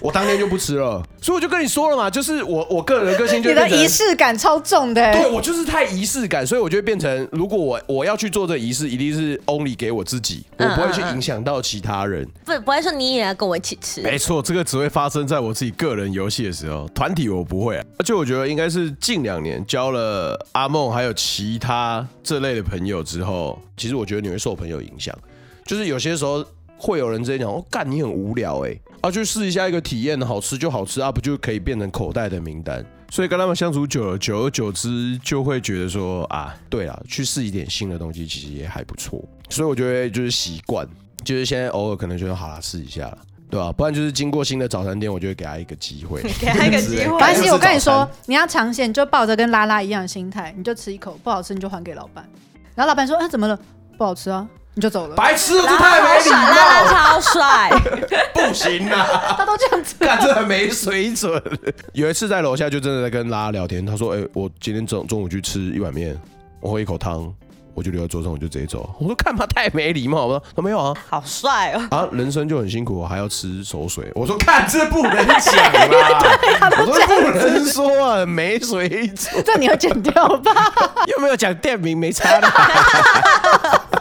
我当天就不吃了。所以我就跟你说了嘛，就是我我个人的个性就你的仪式感超重的欸。对我就是太仪式感，所以我就会变成，如果我我要去做这个仪式，一定是 only 给我自己，我不会去影响到其他人。不不会说你也要跟我一起吃，没错，这个只会发生在我自己个人游戏的时候，团体我不会、啊。而且我觉得应该是近两年交了阿梦还有其他这类的朋友之后，其实我觉得你会受朋友影响，就是有些时候会有人直接讲，哦，干你很无聊哎、欸，啊，去试一下一个体验，好吃就好吃啊，不就可以变成口袋的名单？所以跟他们相处久了，久而久之就会觉得说啊，对了，去试一点新的东西其实也还不错。所以我觉得就是习惯，就是现在偶尔可能觉得好啦，试一下了。对吧、不然就是经过新的早餐店，我就会给他一个机会，给他一个机会没关系，我跟你说，你要尝鲜，你就抱着跟拉拉一样的心态，你就吃一口，不好吃你就还给老板。然后老板说：“啊，怎么了？不好吃啊，你就走了。白痴，这拉太没礼貌，超帅，不行啊！”他都这样子，干这很没水准。有一次在楼下就真的在跟拉拉聊天，他说：“哎、我今天中中午去吃一碗面，我喝一口汤，我就留在桌上，我就直接走。我说干嘛太没礼貌？我说他没有啊，好帅哦。啊，人生就很辛苦，我还要吃手水。我说看这不能讲啊，我说不能说啊，没水准。这你要剪掉吧？又没有讲店名，没差的。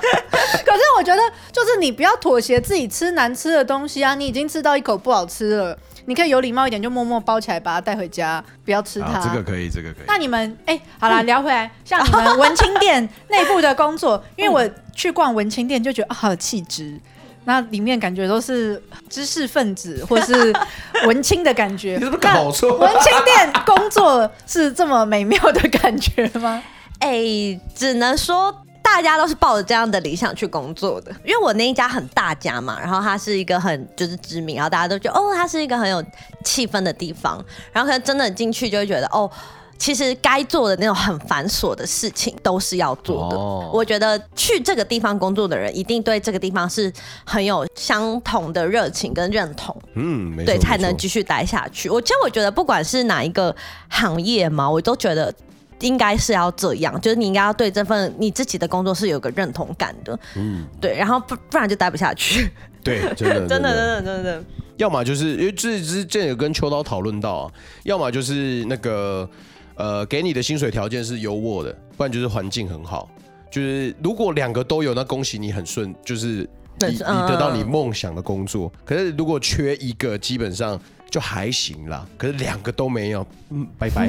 可是我觉得，就是你不要妥协自己吃难吃的东西啊！你已经吃到一口不好吃了，你可以有礼貌一点，就默默包起来，把它带回家，不要吃它。这个可以，这个可以。那你们，哎、欸，好了，聊回来，像你们文青店内部的工作，因为我去逛文青店就觉得好有气质，那里面感觉都是知识分子或是文青的感觉。你是不是搞错？文青店工作是这么美妙的感觉吗？哎、欸，只能说。大家都是抱着这样的理想去工作的，因为我那一家很大家嘛，然后它是一个很就是知名，然后大家都觉得哦，它是一个很有气氛的地方，然后可能真的进去就会觉得哦，其实该做的那种很繁琐的事情都是要做的。哦、我觉得去这个地方工作的人一定对这个地方是很有相同的热情跟认同，嗯，对，才能继续待下去。我其实我觉得不管是哪一个行业嘛，我都觉得。应该是要这样，就是你应该要对这份你自己的工作是有个认同感的，嗯，对，然后不不然就待不下去，对，真的，真的，真的，真的，要么就是因为这之前有跟秋刀讨论到啊，要么就是那个呃给你的薪水条件是优渥的，不然就是环境很好，就是如果两个都有，那恭喜你很顺，就是你你得到你梦想的工作，可是如果缺一个，基本上。就还行啦，可是两个都没有，嗯，拜拜，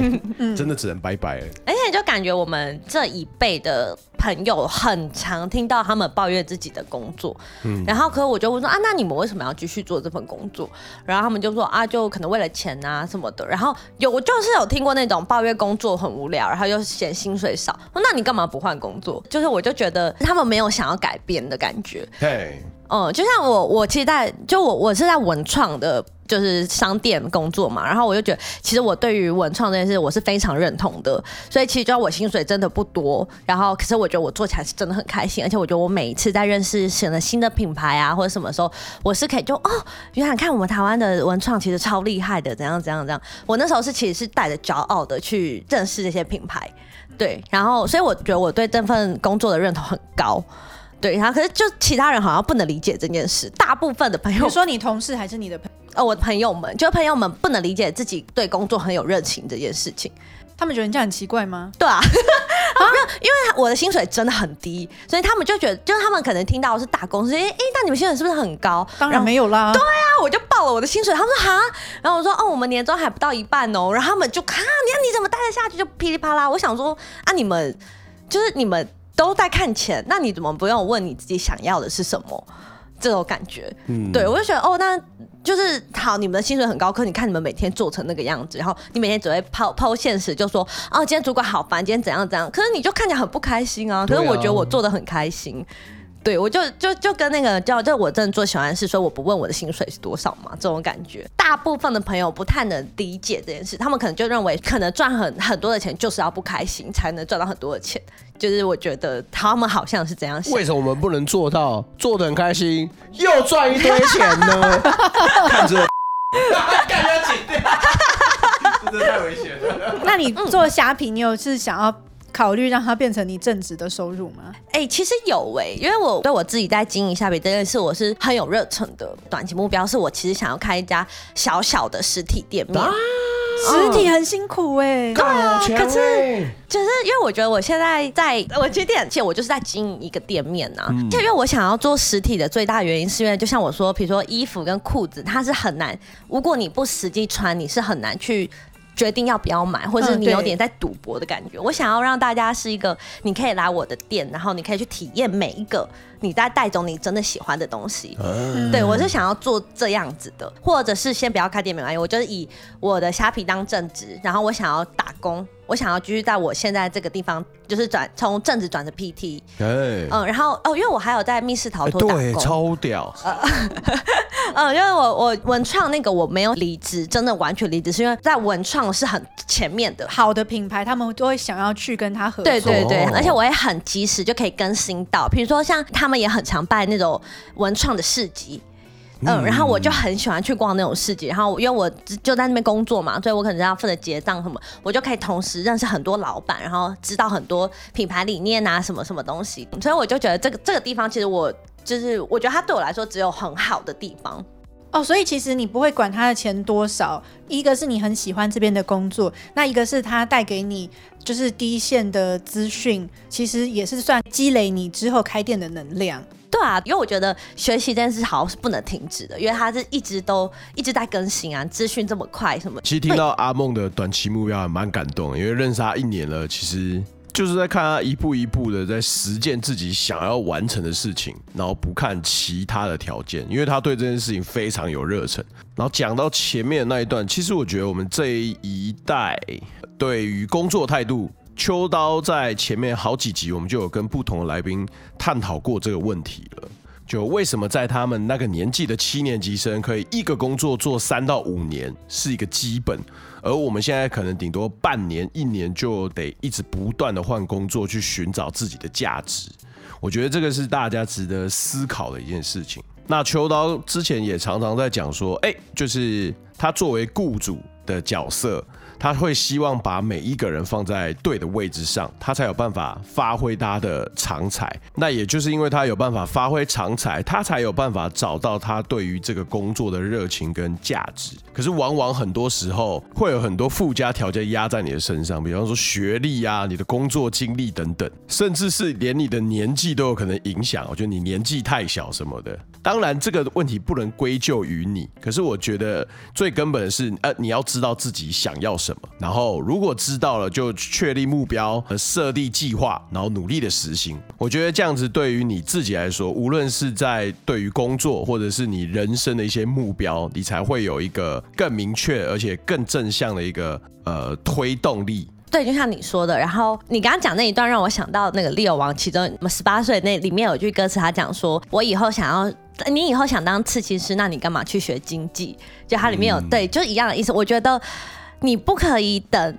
真的只能拜拜了。而且就感觉我们这一辈的朋友很常听到他们抱怨自己的工作，嗯，然后可是我就问说啊，那你们为什么要继续做这份工作？然后他们就说啊，就可能为了钱啊什么的。然后有我就是有听过那种抱怨工作很无聊，然后又嫌薪水少，那你干嘛不换工作？就是我就觉得他们没有想要改变的感觉。对，嗯，就像我，我其实在就我我是在文创的。就是商店工作嘛，然后我就觉得，其实我对于文创这件事我是非常认同的，所以其实就我薪水真的不多，然后可是我觉得我做起来是真的很开心，而且我觉得我每一次在认识选了新的品牌啊或者什么时候，我是可以就哦，原来看我们台湾的文创其实超厉害的，怎样怎样怎样，我那时候是其实是带着骄傲的去认识这些品牌，对，然后所以我觉得我对这份工作的认同很高。对，然后可是就其他人好像不能理解这件事，大部分的朋友，你说你同事还是你的朋友？呃，我的朋友们，就朋友们不能理解自己对工作很有热情这件事情，他们觉得你这样很奇怪吗？对啊，没有，因为我的薪水真的很低，所以他们就觉得，就是他们可能听到是大公司，哎哎，那你们薪水是不是很高？当然没有啦。对啊，我就报了我的薪水，他们说哈，然后我说哦，我们年终还不到一半哦，然后他们就看，你看你怎么待得下去，就噼里啪啦。我想说啊，你们就是你们。都在看钱，那你怎么不用问你自己想要的是什么？这种感觉，嗯，对我就觉得哦，那就是好，你们的薪水很高，可你看你们每天做成那个样子，然后你每天只会抛抛现实，就说哦，今天主管好烦，今天怎样怎样，可是你就看起来很不开心啊。可是我觉得我做的很开心。对，我就就就跟那个叫，就我真的做喜欢的事，所以我不问我的薪水是多少嘛，这种感觉，大部分的朋友不太能理解这件事，他们可能就认为，可能赚很很多的钱就是要不开心才能赚到很多的钱，就是我觉得他们好像是这样想。为什么我们不能做到做的很开心又赚一堆钱呢？看着，干要紧掉，真的太危险了。那你做虾皮，你有是想要？考虑让它变成你正职的收入吗？哎、欸，其实有哎、欸，因为我对我自己在经营下笔这件事，我是很有热忱的。短期目标是我其实想要开一家小小的实体店面。啊、实体很辛苦哎、欸，对啊，可是就是因为我觉得我现在在我接店，其实我就是在经营一个店面呐、啊。嗯、就因为我想要做实体的最大原因，是因为就像我说，比如说衣服跟裤子，它是很难，如果你不实际穿，你是很难去。决定要不要买，或者是你有点在赌博的感觉。嗯、我想要让大家是一个，你可以来我的店，然后你可以去体验每一个你在带走你真的喜欢的东西。嗯、对，我是想要做这样子的，或者是先不要开店没关系，我就是以我的虾皮当正职，然后我想要打工。我想要继续在我现在这个地方，就是转从正职转成 PT，嗯，然后哦，因为我还有在密室逃脱打工，对，超屌，嗯，因为我我文创那个我没有离职，真的完全离职，是因为在文创是很前面的，好的品牌他们都会想要去跟他合作，对对对，而且我也很及时就可以更新到，比如说像他们也很常办那种文创的市集。嗯，然后我就很喜欢去逛那种市集，然后因为我就在那边工作嘛，所以我可能要负责结账什么，我就可以同时认识很多老板，然后知道很多品牌理念啊什么什么东西，所以我就觉得这个这个地方其实我就是我觉得它对我来说只有很好的地方。哦，所以其实你不会管他的钱多少，一个是你很喜欢这边的工作，那一个是他带给你就是第一线的资讯，其实也是算积累你之后开店的能量。对啊，因为我觉得学习这件事好像是不能停止的，因为他是一直都一直在更新啊，资讯这么快什么。其实听到阿梦的短期目标还蛮感动，因为认识他一年了，其实。就是在看他一步一步的在实践自己想要完成的事情，然后不看其他的条件，因为他对这件事情非常有热忱。然后讲到前面的那一段，其实我觉得我们这一代对于工作态度，秋刀在前面好几集我们就有跟不同的来宾探讨过这个问题了。就为什么在他们那个年纪的七年级生可以一个工作做三到五年是一个基本，而我们现在可能顶多半年、一年就得一直不断的换工作去寻找自己的价值。我觉得这个是大家值得思考的一件事情。那秋刀之前也常常在讲说，哎，就是他作为雇主的角色。他会希望把每一个人放在对的位置上，他才有办法发挥他的长才。那也就是因为他有办法发挥长才，他才有办法找到他对于这个工作的热情跟价值。可是往往很多时候会有很多附加条件压在你的身上，比方说学历啊、你的工作经历等等，甚至是连你的年纪都有可能影响。我觉得你年纪太小什么的。当然这个问题不能归咎于你，可是我觉得最根本的是，呃，你要知道自己想要什么。然后，如果知道了，就确立目标和设立计划，然后努力的实行。我觉得这样子对于你自己来说，无论是在对于工作，或者是你人生的一些目标，你才会有一个更明确而且更正向的一个呃推动力。对，就像你说的。然后你刚刚讲那一段，让我想到那个《利尔王》其中十八岁那里面有句歌词，他讲说：“我以后想要。”你以后想当刺青师，那你干嘛去学经济？就它里面有、嗯、对，就一样的意思。我觉得你不可以等，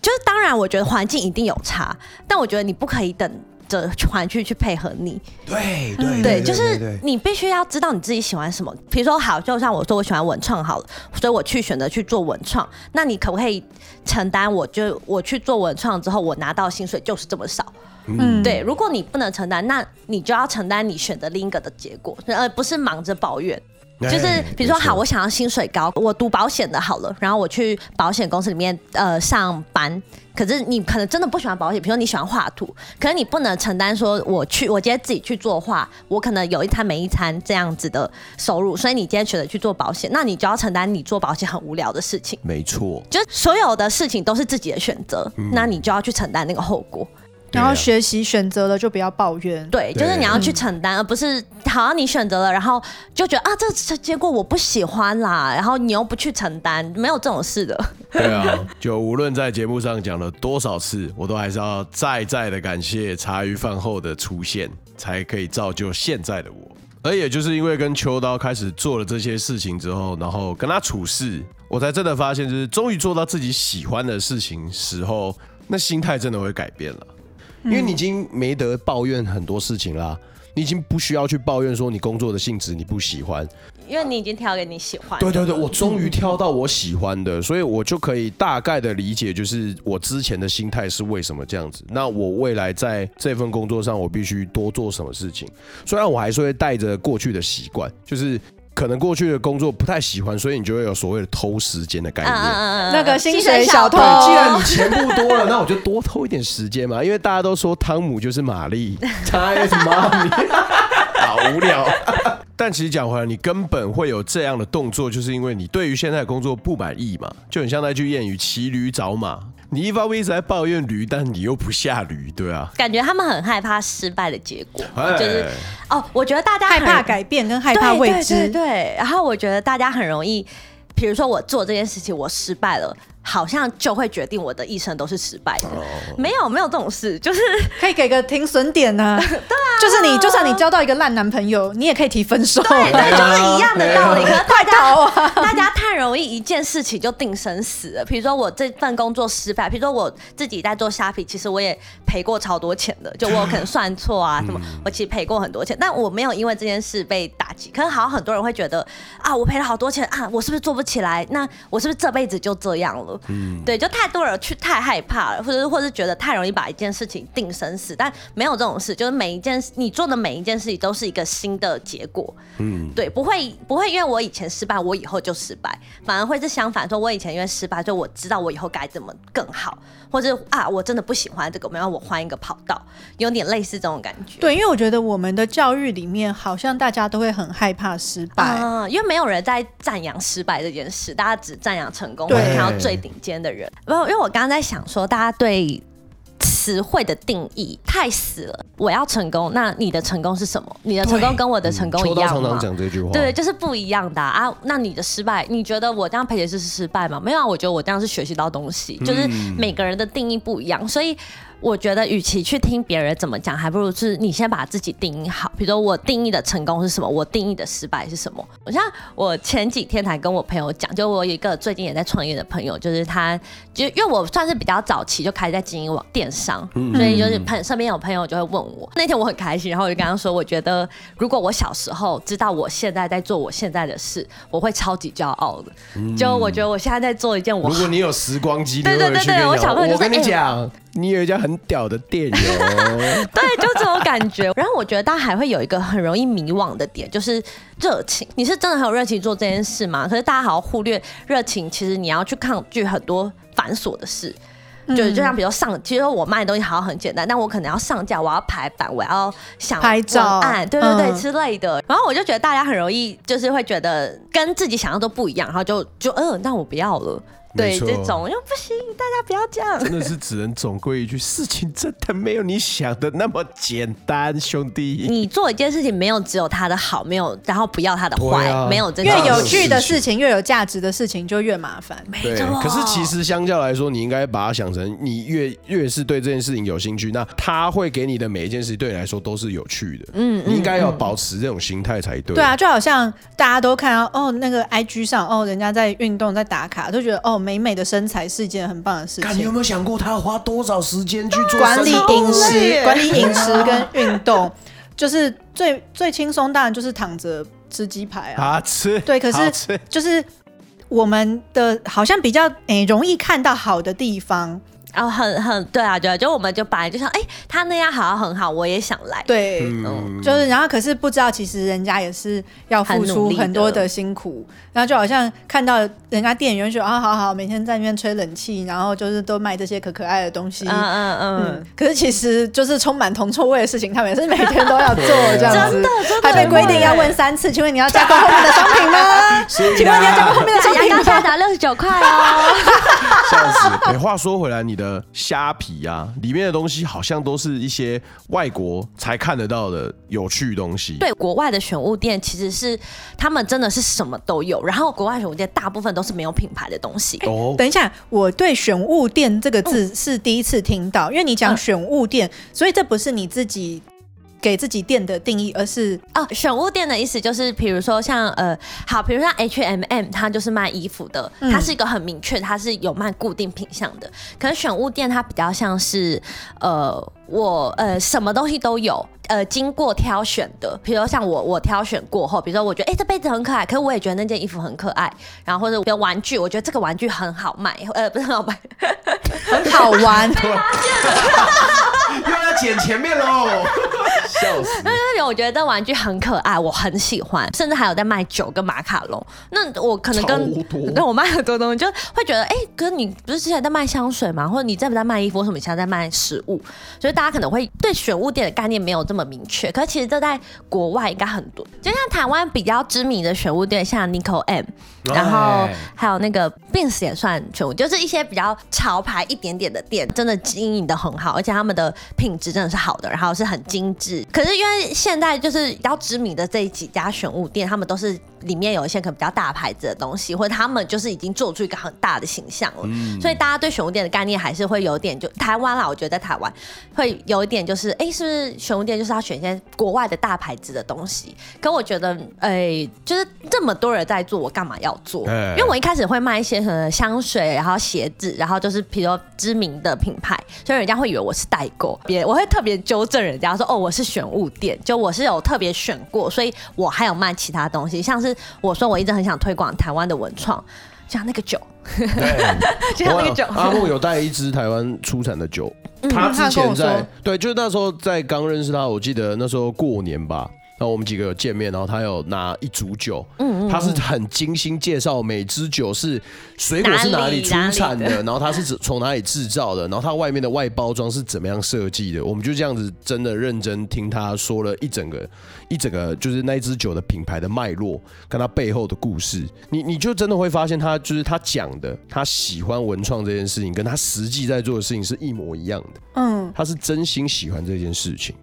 就是当然，我觉得环境一定有差，但我觉得你不可以等着环境去配合你。对对对，就是你必须要知道你自己喜欢什么。比如说，好，就像我说我喜欢文创好了，所以我去选择去做文创。那你可不可以承担？我就我去做文创之后，我拿到薪水就是这么少。嗯，对，如果你不能承担，那你就要承担你选择另一个的结果，而不是忙着抱怨。就是比如说，好，我想要薪水高，我读保险的好了，然后我去保险公司里面呃上班。可是你可能真的不喜欢保险，比如说你喜欢画图，可是你不能承担说我去我今天自己去做画，我可能有一餐没一餐这样子的收入，所以你今天选择去做保险，那你就要承担你做保险很无聊的事情。没错，就是所有的事情都是自己的选择，嗯，那你就要去承担那个后果。然后学习选择了就不要抱怨，对，就是你要去承担，而不是好像你选择了，然后就觉得啊，这这结果我不喜欢啦，然后你又不去承担，没有这种事的。对啊，就无论在节目上讲了多少次，我都还是要再再的感谢茶余饭后的出现，才可以造就现在的我。而也就是因为跟秋刀开始做了这些事情之后，然后跟他处事，我才真的发现，就是终于做到自己喜欢的事情时候，那心态真的会改变了。因为你已经没得抱怨很多事情啦，你已经不需要去抱怨说你工作的性质你不喜欢，因为你已经挑给你喜欢。对对对，我终于挑到我喜欢的，所以我就可以大概的理解，就是我之前的心态是为什么这样子。那我未来在这份工作上，我必须多做什么事情？虽然我还是会带着过去的习惯，就是。可能过去的工作不太喜欢，所以你就会有所谓的偷时间的概念。嗯嗯嗯那个薪水小偷，既然你钱不多了，那我就多偷一点时间嘛。因为大家都说汤姆就是玛丽，Time is money，好无聊。但其实讲回来，你根本会有这样的动作，就是因为你对于现在的工作不满意嘛。就很像那句谚语：骑驴找马。你一方面一直在抱怨驴，但你又不下驴，对啊？感觉他们很害怕失败的结果，就是哦，我觉得大家害怕改变跟害怕未知，对，对，对，对。然后我觉得大家很容易，比如说我做这件事情，我失败了。好像就会决定我的一生都是失败的，没有没有这种事，就是可以给个停损点呢。对啊，就是你，就算你交到一个烂男朋友，你也可以提分手。对对，就是一样的道理。可是大家、啊、大家太容易一件事情就定生死了。比如说我这份工作失败，比如说我自己在做虾皮，其实我也赔过超多钱的。就我可能算错啊什么，我其实赔过很多钱，但我没有因为这件事被打击。可是好像很多人会觉得啊，我赔了好多钱啊，我是不是做不起来？那我是不是这辈子就这样了？嗯，对，就太多人去太害怕了，或者或是觉得太容易把一件事情定生死，但没有这种事，就是每一件你做的每一件事情都是一个新的结果。嗯，对，不会不会因为我以前失败，我以后就失败，反而会是相反，说我以前因为失败，就我知道我以后该怎么更好，或者啊，我真的不喜欢这个，我要我换一个跑道，有点类似这种感觉。对，因为我觉得我们的教育里面，好像大家都会很害怕失败，嗯，因为没有人在赞扬失败这件事，大家只赞扬成功，或者看到最顶尖的人。不，因为我刚刚在想说，大家对。词汇的定义太死了。我要成功，那你的成功是什么？你的成功跟我的成功一样吗？常常讲这句话，对，就是不一样的啊。那你的失败，你觉得我这样赔钱是失败吗？没有啊，我觉得我这样是学习到东西。就是每个人的定义不一样，所以。我觉得，与其去听别人怎么讲，还不如是你先把自己定义好。比如说，我定义的成功是什么？我定义的失败是什么？我像我前几天才跟我朋友讲，就我有一个最近也在创业的朋友，就是他，就因为我算是比较早期就开始在经营网电商，所以就是朋身边有朋友就会问我。那天我很开心，然后我就跟他说，我觉得如果我小时候知道我现在在做我现在的事，我会超级骄傲的。就我觉得我现在在做一件我，如果你有时光机，对对对对，我小朋友就跟你讲。你有一家很屌的店哟，对，就这种感觉。然后我觉得大家还会有一个很容易迷惘的点，就是热情。你是真的很有热情做这件事吗？可是大家好像忽略热情，其实你要去抗拒很多繁琐的事。嗯、就就像比如上，其实我卖的东西好像很简单，但我可能要上架，我要排版，我要想拍照，对对对、嗯、之类的。然后我就觉得大家很容易就是会觉得跟自己想象都不一样，然后就就嗯、呃，那我不要了。对，这种又不行，大家不要这样。真的是只能总归一句，事情真的没有你想的那么简单，兄弟。你做一件事情，没有只有它的好，没有然后不要它的坏，啊、没有这个。越有趣的事情，越有价值的事情就越麻烦。没错，可是其实相较来说，你应该把它想成，你越越是对这件事情有兴趣，那他会给你的每一件事情对你来说都是有趣的。嗯，你应该要保持这种心态才对。对啊，就好像大家都看到哦，那个 IG 上哦，人家在运动在打卡，都觉得哦。美美的身材是一件很棒的事情。你有没有想过，他要花多少时间去做管理饮食、管理饮食跟运动？就是最最轻松，当然就是躺着吃鸡排啊，啊吃对，可是就是我们的好像比较诶、欸、容易看到好的地方。然后很很对啊，对啊，就我们就本来就想，哎，他那样好像很好，我也想来。对，嗯，就是然后可是不知道，其实人家也是要付出很多的辛苦。然后就好像看到人家店员说啊，好好，每天在那边吹冷气，然后就是都卖这些可可爱的东西。嗯嗯嗯。可是其实就是充满铜臭味的事情，他们也是每天都要做 这样子。真的，真的。还被规定要问三次，请问你要加购 后面的商品吗？请问你要加购后面的商品吗？现在打六十九块哦。笑死！哎，话说回来，你的。呃，虾皮啊，里面的东西好像都是一些外国才看得到的有趣东西。对，国外的选物店其实是他们真的是什么都有，然后国外选物店大部分都是没有品牌的东西。哦，等一下，我对“选物店”这个字是第一次听到，因为你讲选物店，所以这不是你自己。给自己店的定义，而是哦，选物店的意思就是，比如说像呃，好，比如像 H M M，它就是卖衣服的，它是一个很明确，它是有卖固定品项的。可是选物店它比较像是呃，我呃什么东西都有，呃，经过挑选的。比如说像我，我挑选过后，比如说我觉得哎、欸、这杯子很可爱，可是我也觉得那件衣服很可爱。然后或者比如玩具，我觉得这个玩具很好卖，呃，不是很好卖，很好玩。又要剪前面喽。笑死！那边我觉得这玩具很可爱，我很喜欢，甚至还有在卖酒跟马卡龙。那我可能跟跟 我卖很多东西，就会觉得，哎、欸，哥，你不是之前在卖香水吗？或者你在不在卖衣服？为什么你现在在卖食物？所以大家可能会对选物店的概念没有这么明确。可是其实这在国外应该很多，就像台湾比较知名的选物店，像 Nico M，然后还有那个 Bins 也算选物，就是一些比较潮牌一点点的店，真的经营的很好，而且他们的品质真的是好的，然后是很精致。可是因为现在就是比较知名的这几家选物店，他们都是。里面有一些可能比较大牌子的东西，或者他们就是已经做出一个很大的形象了，嗯、所以大家对选物店的概念还是会有点就台湾啦。我觉得在台湾会有一点就是，哎、欸，是不是选物店就是要选一些国外的大牌子的东西？可我觉得，哎、欸，就是这么多人在做，我干嘛要做？因为我一开始会卖一些什么香水，然后鞋子，然后就是比如说知名的品牌，所以人家会以为我是代购，别我会特别纠正人家说，哦，我是选物店，就我是有特别选过，所以我还有卖其他东西，像是。我说我一直很想推广台湾的文创，像那个酒，对 就像那个酒。阿木有带一支台湾出产的酒，嗯、他之前在对，就是那时候在刚认识他，我记得那时候过年吧。我们几个有见面，然后他有拿一组酒，嗯，他是很精心介绍每支酒是水果是哪里出产的，然后它是从哪里制造的，然后它外面的外包装是怎么样设计的，我们就这样子真的认真听他说了一整个一整个就是那一支酒的品牌的脉络跟他背后的故事，你你就真的会发现他就是他讲的，他喜欢文创这件事情，跟他实际在做的事情是一模一样的，嗯，他是真心喜欢这件事情。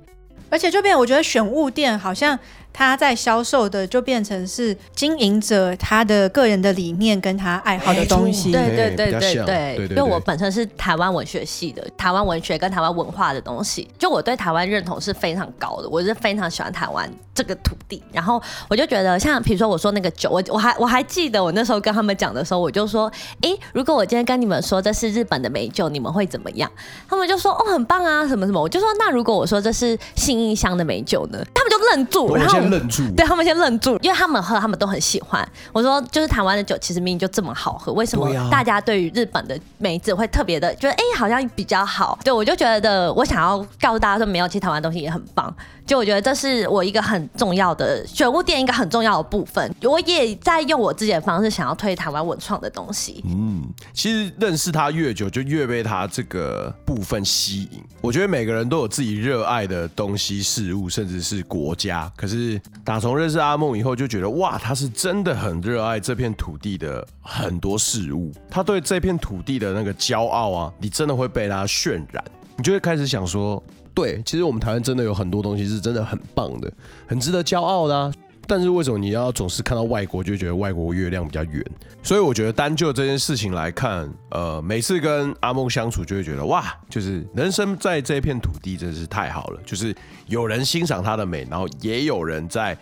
而且这边，我觉得选物店好像。他在销售的就变成是经营者他的个人的理念跟他爱好的东西，对对对对对。因为我本身是台湾文学系的，台湾文学跟台湾文化的东西，就我对台湾认同是非常高的，我是非常喜欢台湾这个土地。然后我就觉得，像比如说我说那个酒，我我还我还记得我那时候跟他们讲的时候，我就说，哎，如果我今天跟你们说这是日本的美酒，你们会怎么样？他们就说，哦，很棒啊，什么什么。我就说，那如果我说这是信义乡的美酒呢？他们就愣住，然后。愣住，对他们先愣住，因为他们喝，他们都很喜欢。我说，就是台湾的酒其实明明就这么好喝，为什么大家对于日本的梅子会特别的觉得，哎、欸，好像比较好？对，我就觉得，我想要告诉大家说，没有，其实台湾东西也很棒。就我觉得这是我一个很重要的选物店，一个很重要的部分。我也在用我自己的方式，想要推台湾文创的东西。嗯，其实认识他越久，就越被他这个部分吸引。我觉得每个人都有自己热爱的东西、事物，甚至是国家。可是打从认识阿梦以后，就觉得哇，他是真的很热爱这片土地的很多事物。他对这片土地的那个骄傲啊，你真的会被他渲染。你就会开始想说。对，其实我们台湾真的有很多东西是真的很棒的，很值得骄傲的啊。但是为什么你要总是看到外国就觉得外国月亮比较圆？所以我觉得单就这件事情来看，呃，每次跟阿梦相处就会觉得哇，就是人生在这片土地真是太好了，就是有人欣赏它的美，然后也有人在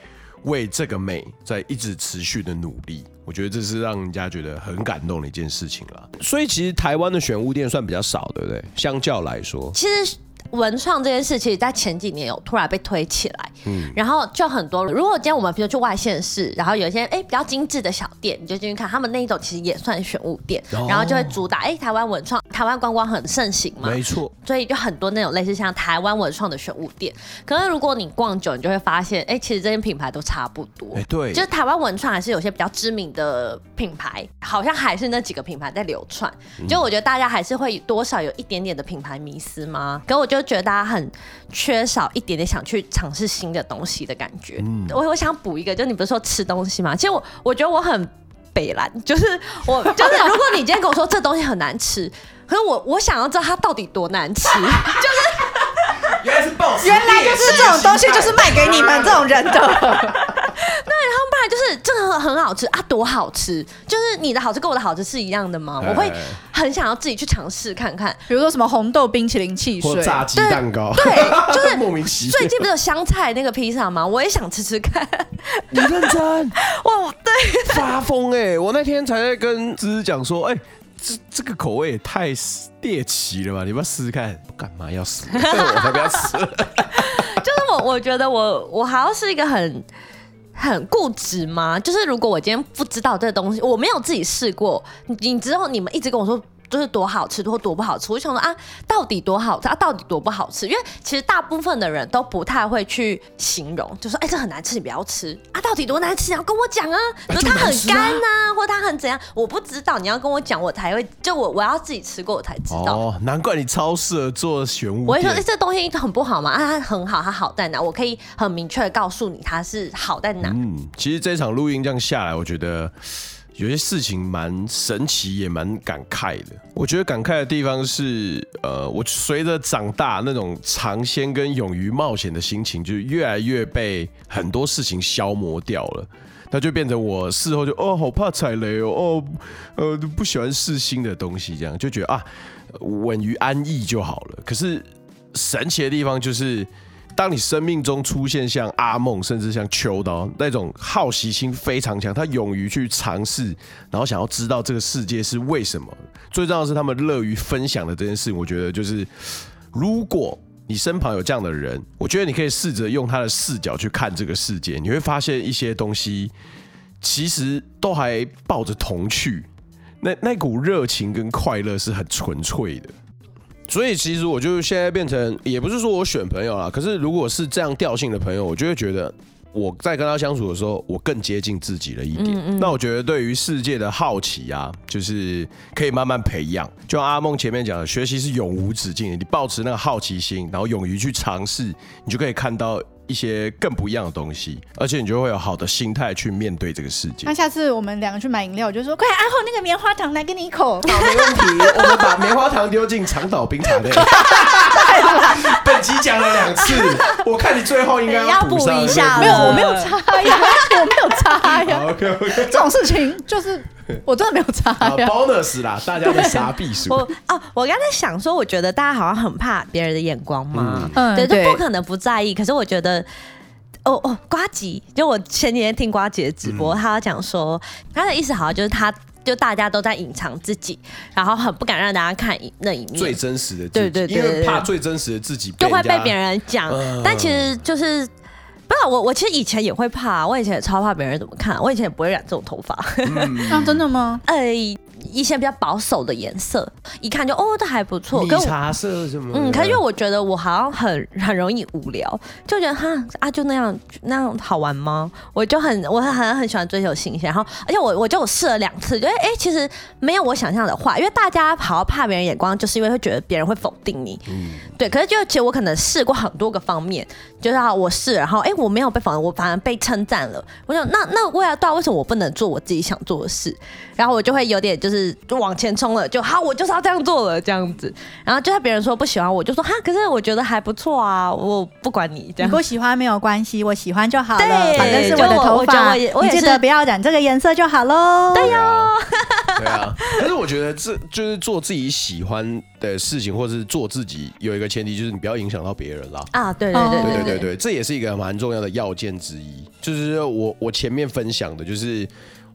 为这个美在一直持续的努力。我觉得这是让人家觉得很感动的一件事情了。所以其实台湾的选物店算比较少，对不对？相较来说，其实。文创这件事，其实，在前几年有突然被推起来，嗯，然后就很多。如果今天我们比如去外县市，然后有一些哎比较精致的小店，你就进去看，他们那一种其实也算选物店，哦、然后就会主打哎台湾文创，台湾观光很盛行嘛，没错，所以就很多那种类似像台湾文创的选物店。可是如果你逛久，你就会发现，哎，其实这些品牌都差不多，哎，对，就是台湾文创还是有些比较知名的品牌，好像还是那几个品牌在流窜。就我觉得大家还是会多少有一点点的品牌迷思吗？可我就觉得大家很。缺少一点点想去尝试新的东西的感觉。嗯，我我想补一个，就你不是说吃东西吗？其实我我觉得我很北蓝，就是我 就是如果你今天跟我说这东西很难吃，可是我我想要知道它到底多难吃，就 是原来是 boss，原来就是这种东西就是卖给你们这种人的。对，他们本来就是真的很好吃啊，多好吃！就是你的好吃跟我的好吃是一样的吗？我会很想要自己去尝试看看，比如说什么红豆冰淇淋汽水、炸鸡蛋糕，对，就是 莫名其妙。最近不是有香菜那个披萨吗？我也想吃吃看。你认真？哇，对，发疯哎！我那天才在跟芝芝讲说，哎、欸，这这个口味也太猎奇了吧？你要不要试试看？干嘛要试？我才不要吃。就是我，我觉得我我好像是一个很。很固执吗？就是如果我今天不知道这东西，我没有自己试过，你之后你们一直跟我说。就是多好吃，或多不好吃。我就想说啊，到底多好吃啊？到底多不好吃？因为其实大部分的人都不太会去形容，就说哎、欸，这很难吃，你不要吃啊！到底多难吃？你要跟我讲啊！比如它很干呐、啊，或它很怎样？我不知道，你要跟我讲，我才会就我我要自己吃过，我才知道。哦，难怪你超适合做玄武。我会说，哎、欸，这东西很不好嘛？啊，它很好，它好在哪？我可以很明确的告诉你它是好在哪。嗯，其实这场录音这样下来，我觉得。有些事情蛮神奇，也蛮感慨的。我觉得感慨的地方是，呃，我随着长大，那种尝鲜跟勇于冒险的心情，就越来越被很多事情消磨掉了。那就变成我事后就哦，好怕踩雷哦，哦，呃，不喜欢试新的东西，这样就觉得啊，稳于安逸就好了。可是神奇的地方就是。当你生命中出现像阿梦，甚至像秋刀那种好奇心非常强，他勇于去尝试，然后想要知道这个世界是为什么。最重要的是他们乐于分享的这件事，我觉得就是，如果你身旁有这样的人，我觉得你可以试着用他的视角去看？这个世界，你会发现一些东西其实都还抱着童趣，那那股热情跟快乐是很纯粹的。所以其实我就现在变成，也不是说我选朋友啦，可是如果是这样调性的朋友，我就会觉得我在跟他相处的时候，我更接近自己了一点。嗯嗯，那我觉得对于世界的好奇啊，就是可以慢慢培养。就像阿梦前面讲的，学习是永无止境的，你保持那个好奇心，然后勇于去尝试，你就可以看到。一些更不一样的东西，而且你就会有好的心态去面对这个世界。那下次我们两个去买饮料，我就说快，阿后那个棉花糖来给你一口。好，没问题。我们把棉花糖丢进长岛冰茶内。本集讲了两次，我看你最后应该要补一下。没有，我没有插呀，我没有插呀。OK OK，这种事情就是。我真的没有插呀，bonus 啦，大家的傻逼数。我哦，我刚才想说，我觉得大家好像很怕别人的眼光嘛，嗯，对，就不可能不在意。可是我觉得，哦哦，瓜吉，就我前几天听瓜吉的直播，他讲说，他的意思好像就是他，就大家都在隐藏自己，然后很不敢让大家看那一面最真实的自己，对对对，因为怕最真实的自己就会被别人讲，但其实就是。不是我，我其实以前也会怕，我以前也超怕别人怎么看，我以前也不会染这种头发。嗯、啊，真的吗？哎、欸。一些比较保守的颜色，一看就哦，这还不错。跟茶色什么？嗯，可是因为我觉得我好像很很容易无聊，就觉得哈啊，就那样那样好玩吗？我就很我很很很喜欢追求新鲜，然后而且我我就试了两次，觉得哎，其实没有我想象的坏，因为大家好怕别人眼光，就是因为会觉得别人会否定你。嗯，对。可是就其实我可能试过很多个方面，就是啊我试，然后哎，我没有被否定，我反而被称赞了。我想那那为了到为什么我不能做我自己想做的事？然后我就会有点就是就往前冲了，就好，我就是要这样做了这样子。然后就算别人说不喜欢，我就说哈，可是我觉得还不错啊，我不管你这样。你不喜欢没有关系，我喜欢就好了。对，反正是我的头发，你记得不要染这个颜色就好喽。对哟。对啊，可是我觉得这就是做自己喜欢的事情，或者是做自己有一个前提，就是你不要影响到别人啦。啊，对对对对对对对，这也是一个蛮重要的要件之一。就是我我前面分享的，就是。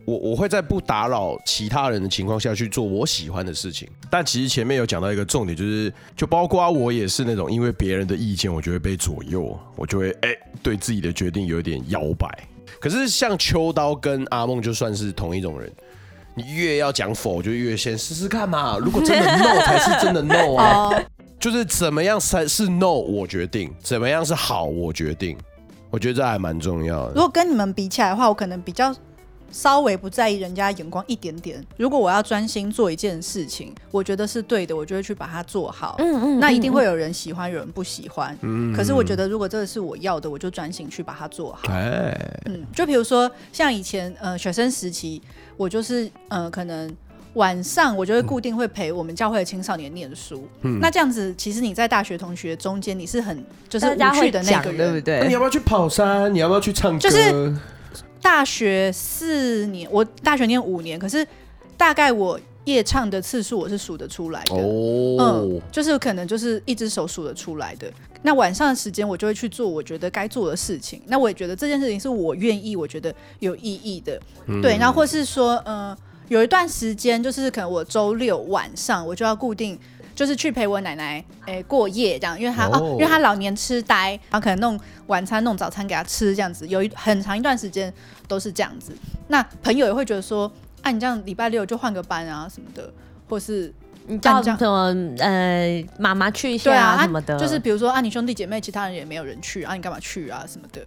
我我会在不打扰其他人的情况下去做我喜欢的事情，但其实前面有讲到一个重点，就是就包括我也是那种因为别人的意见，我就会被左右，我就会哎、欸、对自己的决定有点摇摆。可是像秋刀跟阿梦就算是同一种人，你越要讲否，就越先试试看嘛。如果真的 no 才是真的 no 啊，就是怎么样才是 no 我决定，怎么样是好我决定，我觉得这还蛮重要的。如果跟你们比起来的话，我可能比较。稍微不在意人家眼光一点点。如果我要专心做一件事情，我觉得是对的，我就会去把它做好。嗯嗯，那一定会有人喜欢，有人不喜欢。嗯，可是我觉得如果这个是我要的，我就专心去把它做好。哎，嗯，就比如说像以前呃学生时期，我就是呃可能晚上我就会固定会陪我们教会的青少年念书。嗯，那这样子其实你在大学同学中间你是很就是无趣的那个人，对不对？你要不要去跑山？你要不要去唱歌？就是。大学四年，我大学念五年，可是大概我夜唱的次数我是数得出来的。哦，嗯，就是可能就是一只手数得出来的。那晚上的时间我就会去做我觉得该做的事情。那我也觉得这件事情是我愿意，我觉得有意义的。嗯、对，然后或是说，嗯、呃，有一段时间就是可能我周六晚上我就要固定。就是去陪我奶奶诶、欸、过夜这样，因为她哦，哦，因为她老年痴呆，然后可能弄晚餐、弄早餐给她吃这样子，有一很长一段时间都是这样子。那朋友也会觉得说，啊，你这样礼拜六就换个班啊什么的，或是你叫什么呃妈妈去一下啊什么的，啊、就是比如说啊，你兄弟姐妹其他人也没有人去啊，你干嘛去啊什么的？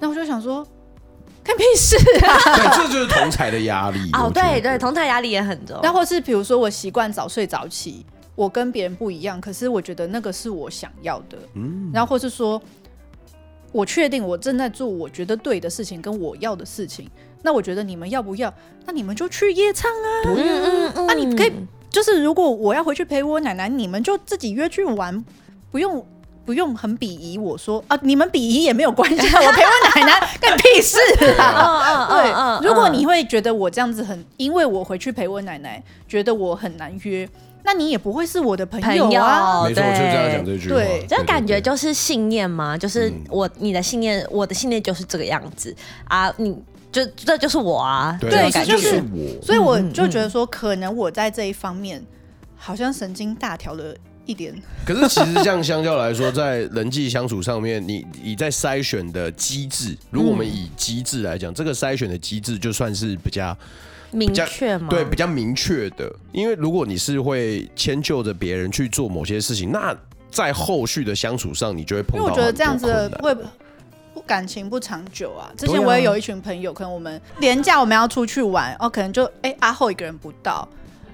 那我就想说，看屁事啊！对，这就是同台的压力哦，对对，同台压力也很重。那或是比如说我习惯早睡早起。我跟别人不一样，可是我觉得那个是我想要的。嗯，然后或是说，我确定我正在做我觉得对的事情，跟我要的事情，那我觉得你们要不要？那你们就去夜唱啊。嗯嗯嗯。那你可以，就是如果我要回去陪我奶奶，你们就自己约去玩，不用不用很鄙夷我说啊，你们鄙夷也没有关系，我陪我奶奶干屁事啊。对，如果你会觉得我这样子很，因为我回去陪我奶奶，觉得我很难约。那你也不会是我的朋友啊！没错，就这样讲这句话。对，这感觉就是信念嘛，就是我你的信念，我的信念就是这个样子啊！你就这就是我啊！对，这就是我。所以我就觉得说，可能我在这一方面好像神经大条了一点。可是其实这样相较来说，在人际相处上面，你你在筛选的机制，如果我们以机制来讲，这个筛选的机制就算是比较。明确吗？对，比较明确的。因为如果你是会迁就着别人去做某些事情，那在后续的相处上，你就会碰到。因为我觉得这样子会不感情不长久啊。之前我也有一群朋友，可能我们连假我们要出去玩，哦，可能就哎、欸、阿后一个人不到，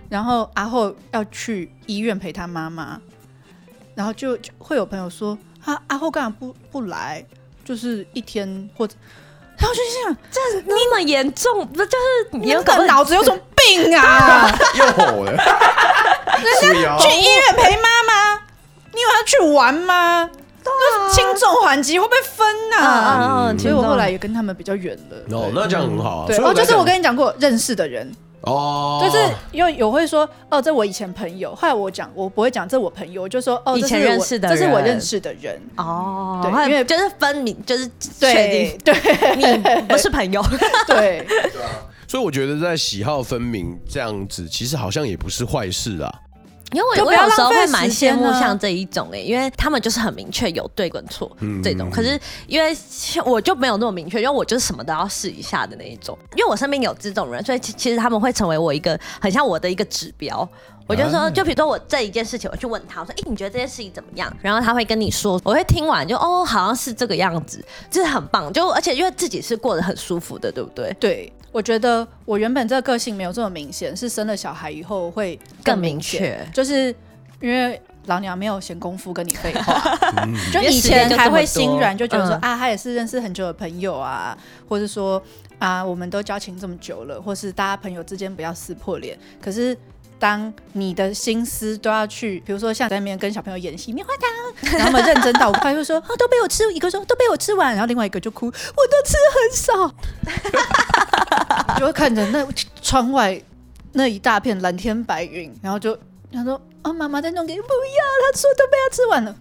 然后阿后要去医院陪他妈妈，然后就，就会有朋友说，啊阿后干嘛不不来？就是一天或者。然后就想，这那么严重，不就是你有个脑子有什么病啊？又吼了，人家去医院陪妈妈，你以为他去玩吗？都是轻重缓急会不会分啊？所以我后来也跟他们比较远了。哦，那这样很好啊。对，哦，就是我跟你讲过认识的人。哦，就是因为有会说哦，这我以前朋友。后来我讲，我不会讲这我朋友，我就说哦，以前认识的，这是我认识的人。哦，对，因为就是分明，就是确定，对，你不是朋友。对，对啊。所以我觉得在喜好分明这样子，其实好像也不是坏事啊。因为我我有时候会蛮羡慕像这一种哎、欸，因为他们就是很明确有对跟错这种。可是因为我就没有那么明确，因为我就是什么都要试一下的那一种。因为我身边有这种人，所以其其实他们会成为我一个很像我的一个指标。我就说，就比如说我这一件事情，我去问他，我说：“哎、欸，你觉得这件事情怎么样？”然后他会跟你说，我会听完就哦，好像是这个样子，就是很棒。就而且因为自己是过得很舒服的，对不对？对。我觉得我原本这个个性没有这么明显，是生了小孩以后会更明确，就是。因为老娘没有闲工夫跟你废话，就以前还会心软，就觉得说啊，他也是认识很久的朋友啊，或者说啊，我们都交情这么久了，或是大家朋友之间不要撕破脸。可是当你的心思都要去，比如说像在那边跟小朋友演戏棉花糖，然后么认真到，快就说啊，都被我吃，一个说都被我吃完，然后另外一个就哭，我都吃很少，就会看着那窗外那一大片蓝天白云，然后就他说。哦，妈妈在弄给，不要，他说都被他吃完了。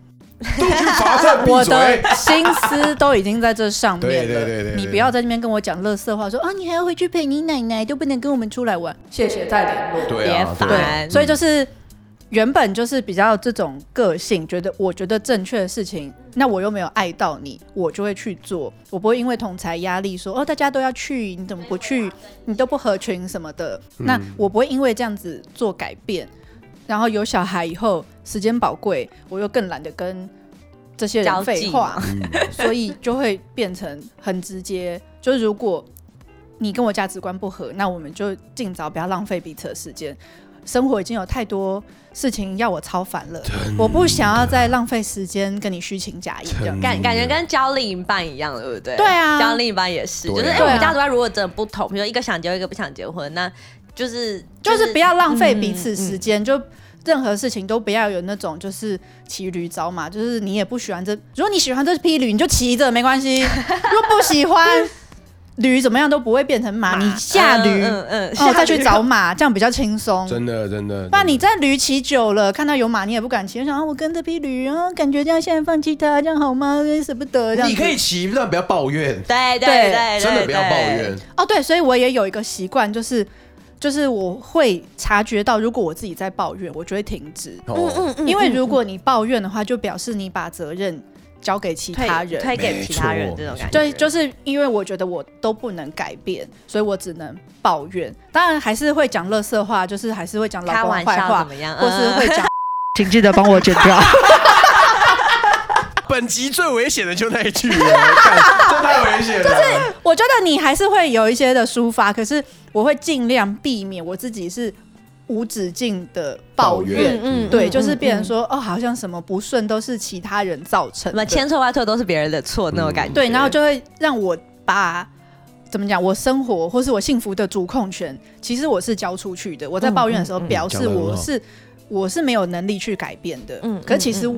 我的心思都已经在这上面了。对对对对，你不要在那边跟我讲乐色话，说啊，你还要回去陪你奶奶，都不能跟我们出来玩。谢谢再联络，别烦。对，所以就是原本就是比较这种个性，觉得我觉得正确的事情，那我又没有爱到你，我就会去做。我不会因为同财压力说哦，大家都要去，你怎么不去？你都不合群什么的。那我不会因为这样子做改变。然后有小孩以后，时间宝贵，我又更懒得跟这些人废话，所以就会变成很直接。就是如果你跟我价值观不合，那我们就尽早不要浪费彼此的时间。生活已经有太多事情要我超烦了，我不想要再浪费时间跟你虚情假意，这样感感觉跟交另一半一样，对不对？对啊，交另一半也是，就是哎，我们价值观如果真的不同，比如说一个想结婚，一个不想结婚，那。就是就是不要浪费彼此时间，就任何事情都不要有那种就是骑驴找马，就是你也不喜欢这，如果你喜欢这匹驴，你就骑着没关系；如果不喜欢驴，怎么样都不会变成马，你下驴，嗯嗯，哦再去找马，这样比较轻松。真的真的，不然你在驴骑久了，看到有马你也不敢骑，我想啊，我跟这匹驴啊，感觉这样现在放弃它，这样好吗？舍不得。这样你可以骑，但不要抱怨。对对对，真的不要抱怨。哦对，所以我也有一个习惯，就是。就是我会察觉到，如果我自己在抱怨，我就会停止。嗯嗯嗯。因为如果你抱怨的话，就表示你把责任交给其他人，推给其他人这种感觉。对，就是因为我觉得我都不能改变，所以我只能抱怨。当然还是会讲乐色话，就是还是会讲老公坏话，怎么样？或是会讲，请记得帮我剪掉。本集最危险的就那一句了，这太危险了。就是我觉得你还是会有一些的抒发，可是。我会尽量避免我自己是无止境的抱怨，嗯，对，就是别人说哦，好像什么不顺都是其他人造成的，千错万错都是别人的错那种感觉，对，然后就会让我把怎么讲？我生活或是我幸福的主控权，其实我是交出去的。我在抱怨的时候，表示我是、嗯嗯嗯、我是没有能力去改变的。嗯，可其实。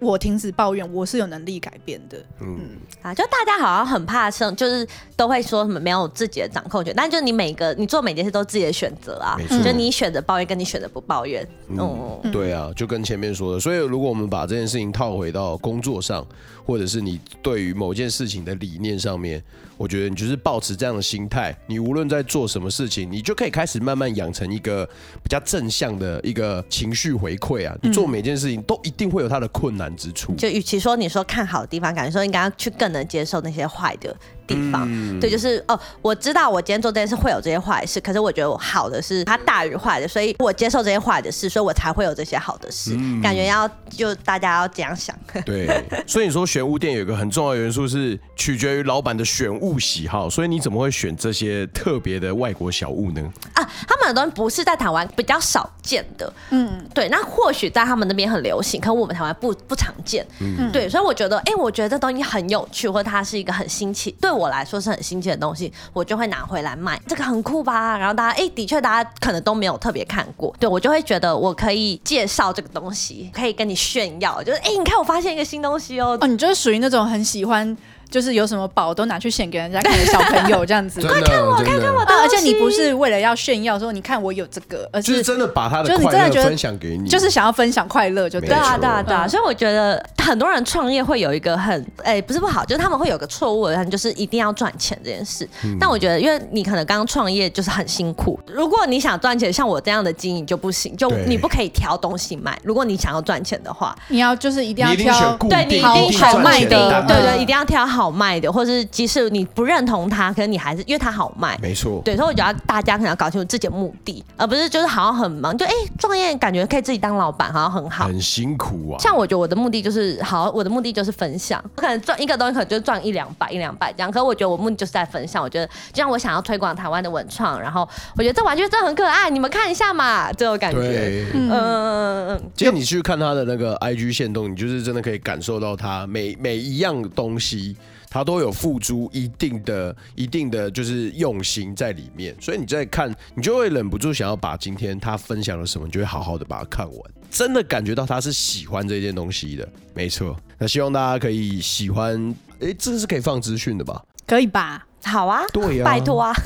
我停止抱怨，我是有能力改变的。嗯啊，就大家好像很怕生，就是都会说什么没有自己的掌控权，但就你每个你做每件事都自己的选择啊，就你选择抱怨，跟你选择不抱怨。嗯，嗯对啊，就跟前面说的，所以如果我们把这件事情套回到工作上，或者是你对于某件事情的理念上面。我觉得你就是保持这样的心态，你无论在做什么事情，你就可以开始慢慢养成一个比较正向的一个情绪回馈啊。你做每件事情都一定会有它的困难就与其说你说看好的地方，感觉说应该要去更能接受那些坏的。地方，嗯、对，就是哦，我知道我今天做这件事会有这些坏事，可是我觉得我好的是它大于坏的，所以我接受这些坏的事，所以我才会有这些好的事。嗯、感觉要就大家要这样想。对，所以你说选物店有一个很重要的元素是取决于老板的选物喜好，所以你怎么会选这些特别的外国小物呢？啊，他们的东西不是在台湾比较少见的，嗯，对，那或许在他们那边很流行，可我们台湾不不常见，嗯，对，所以我觉得，哎、欸，我觉得这东西很有趣，或者它是一个很新奇，对我我来说是很新奇的东西，我就会拿回来卖。这个很酷吧？然后大家，哎、的确，大家可能都没有特别看过。对，我就会觉得我可以介绍这个东西，可以跟你炫耀，就是，哎、你看我发现一个新东西哦。哦，你就是属于那种很喜欢。就是有什么宝都拿去献给人家看的小朋友这样子，快看我，看看我的，而且你不是为了要炫耀说你看我有这个，而是真的把他的快乐分享给你，就是想要分享快乐就对啊对啊对啊，所以我觉得很多人创业会有一个很哎不是不好，就是他们会有个错误的，就是一定要赚钱这件事。但我觉得，因为你可能刚刚创业就是很辛苦，如果你想赚钱，像我这样的经营就不行，就你不可以挑东西卖。如果你想要赚钱的话，你要就是一定要挑对你一定好卖的，对对，一定要挑好卖的，或是。即使你不认同他，可是你还是因为他好卖，没错。对，所以我觉得大家可能要搞清楚自己的目的，而不是就是好像很忙，就哎创业感觉可以自己当老板，好像很好，很辛苦啊。像我觉得我的目的就是好，我的目的就是分享，我可能赚一个东西可能就赚一两百、一两百这样。可是我觉得我目的就是在分享，我觉得就像我想要推广台湾的文创，然后我觉得这玩具真的很可爱，你们看一下嘛，这种感觉。嗯，嗯嗯嗯。其实你去看他的那个 IG 线动，你就是真的可以感受到他每每一样东西。他都有付诸一定的、一定的就是用心在里面，所以你在看，你就会忍不住想要把今天他分享了什么，你就会好好的把它看完，真的感觉到他是喜欢这件东西的，没错。那希望大家可以喜欢，哎、欸，这是可以放资讯的吧？可以吧？好啊，对呀、啊，拜托啊。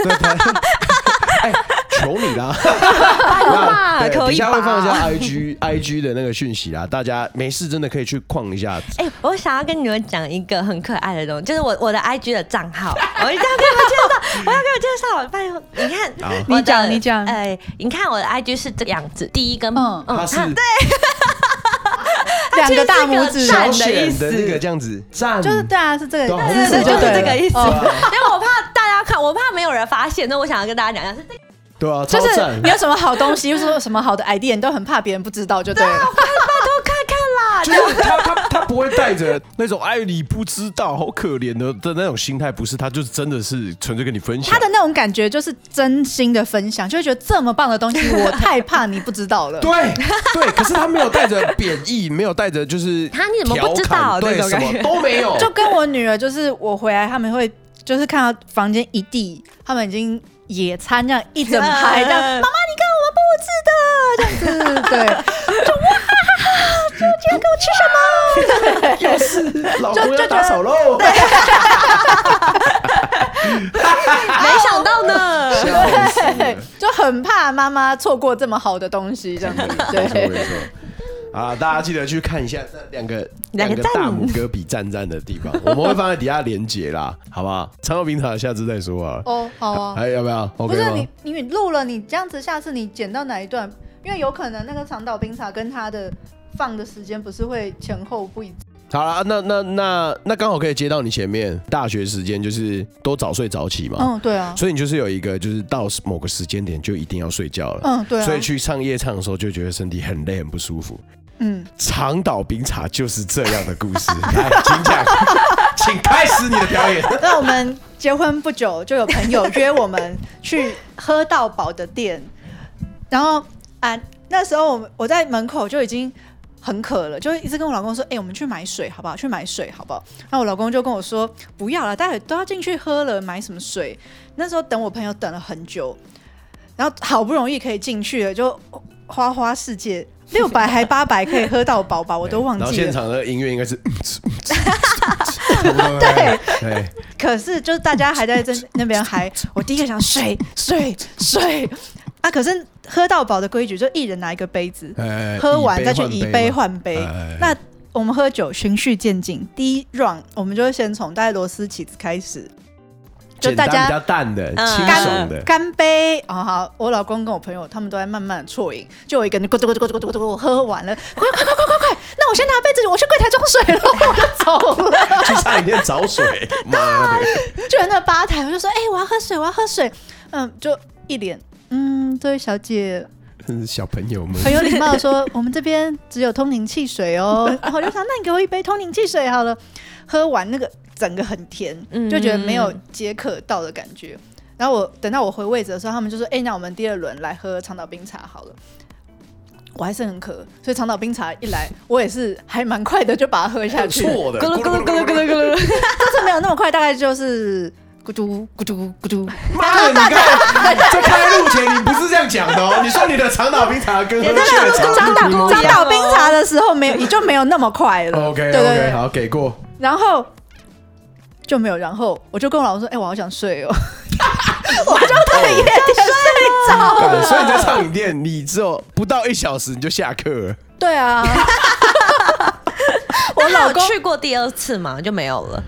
求你 啦！可以吧？等下会放一下 IG IG 的那个讯息啦，大家没事真的可以去逛一下。哎，我想要跟你们讲一个很可爱的东西，就是我我的 IG 的账号，我一定要给你们介绍，我要给你们介绍。拜托，你看，你讲，你讲，哎，你看我的 IG 是这个样子，第一个，嗯嗯，对，两个大拇指小选的那个这样子，赞，就是对啊，是这个，对对对，就是这个意思。因为我怕大家看，我怕没有人发现，那我想要跟大家讲一下是这个。对啊，就是你有什么好东西，又说什么好的 idea，你都很怕别人不知道，就对了。拜托看看啦，就是他他他不会带着那种哎你不知道好可怜的的那种心态，不是，他就是真的是纯粹跟你分享。他的那种感觉就是真心的分享，就会觉得这么棒的东西，我太怕你不知道了。对对，可是他没有带着贬义，没有带着就是他你怎么不知道对什么都没有。就跟我女儿，就是我回来他们会就是看到房间一地，他们已经。野餐这样一整排这样，妈妈你看我们布置的这样子，对，就哇哈哈，今天给我吃什么？又是老公要打扫喽，没想到呢，对，就很怕妈妈错过这么好的东西，这样子，对。啊！大家记得去看一下这两个两个大拇哥比赞赞的地方，我们会放在底下连结啦，好不好？长岛冰茶下次再说啊。哦，好啊。还要不要不是你，你录了，你这样子，下次你剪到哪一段？因为有可能那个长岛冰茶跟他的放的时间不是会前后不一致。好了，那那那那刚好可以接到你前面大学时间，就是都早睡早起嘛。嗯，对啊。所以你就是有一个，就是到某个时间点就一定要睡觉了。嗯，对啊。所以去唱夜唱的时候，就觉得身体很累，很不舒服。嗯，长岛冰茶就是这样的故事。来，请讲，请开始你的表演。那我们结婚不久，就有朋友约我们去喝到饱的店，然后啊，那时候我我在门口就已经很渴了，就一直跟我老公说：“哎、欸，我们去买水好不好？去买水好不好？”然后我老公就跟我说：“不要了，待会都要进去喝了，买什么水？”那时候等我朋友等了很久，然后好不容易可以进去了，就花花世界六百还八百可以喝到饱吧，我都忘记了。然后现场的音乐应该是，对对。可是就是大家还在这那边嗨，我第一个想水水水啊！可是。喝到饱的规矩，就一人拿一个杯子，欸、喝完再去以杯换杯。欸、那我们喝酒循序渐进，第一 round 我们就会先从带螺丝起子开始，就大家比较淡的、清爽的干杯。哦好，我老公跟我朋友他们都在慢慢的啜饮，就我一个人咕嘟咕嘟咕嘟咕嘟咕嘟，我喝完了，快快快快快快！那我先拿杯子，我去柜台装水了，我就走了。去餐饮店找水，妈的！就在那吧台，我就说，哎、欸，我要喝水，我要喝水。嗯，就一脸。嗯，这位小姐，小朋友们很有礼貌说，我们这边只有通灵汽水哦。然后我就想，那你给我一杯通灵汽水好了。喝完那个整个很甜，就觉得没有解渴到的感觉。然后我等到我回位置的时候，他们就说：“哎，那我们第二轮来喝长岛冰茶好了。”我还是很渴，所以长岛冰茶一来，我也是还蛮快的就把它喝下去。错的，咕噜咕噜咕噜咕噜咕噜，但 是没有那么快，大概就是。咕嘟咕嘟咕嘟！妈的，你看，在开录前你不是这样讲的哦。你说你的长岛冰茶 跟喝雀巢长岛长岛冰茶的时候没有，你就没有那么快了。OK OK，好，给过。然后就没有，然后我就跟我老公说：“哎，我好想睡哦。”我就在夜店睡着了。所以你在唱饮店，你只有不到一小时你就下课了。对啊。我老公去过第二次嘛，就没有了。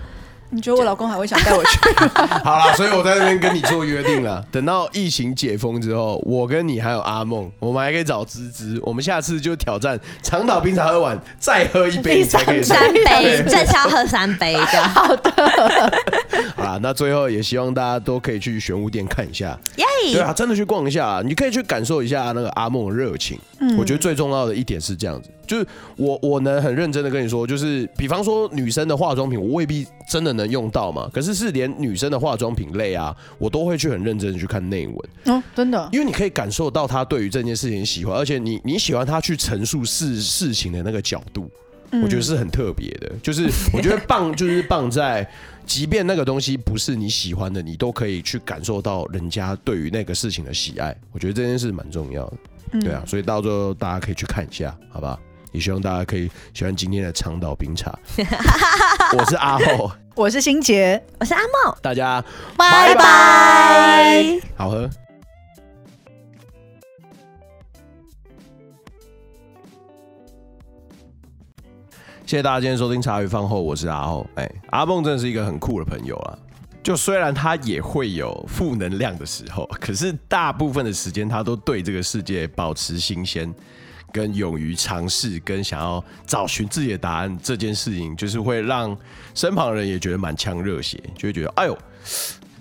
你觉得我老公还会想带我去？好了，所以我在这边跟你做约定了。等到疫情解封之后，我跟你还有阿梦，我们还可以找芝芝。我们下次就挑战长岛冰茶喝完再喝一杯，才可以 三杯，再是要喝三杯的。好的。好了，那最后也希望大家都可以去玄武店看一下。耶对啊，真的去逛一下，你可以去感受一下那个阿梦的热情。嗯，我觉得最重要的一点是这样子，就是我我能很认真的跟你说，就是比方说女生的化妆品，我未必真的能用到嘛。可是是连女生的化妆品类啊，我都会去很认真的去看内文。哦，真的，因为你可以感受到他对于这件事情喜欢，而且你你喜欢他去陈述事事情的那个角度，我觉得是很特别的。就是我觉得棒，就是棒在。即便那个东西不是你喜欢的，你都可以去感受到人家对于那个事情的喜爱。我觉得这件事蛮重要的，嗯、对啊，所以到时候大家可以去看一下，好吧？也希望大家可以喜欢今天的长岛冰茶。我是阿厚，我是新杰，我是阿茂，大家拜拜，好喝。谢谢大家今天收听茶余饭后，我是阿厚。哎，阿梦真的是一个很酷的朋友啊！就虽然他也会有负能量的时候，可是大部分的时间他都对这个世界保持新鲜，跟勇于尝试，跟想要找寻自己的答案这件事情，就是会让身旁人也觉得满腔热血，就会觉得哎呦，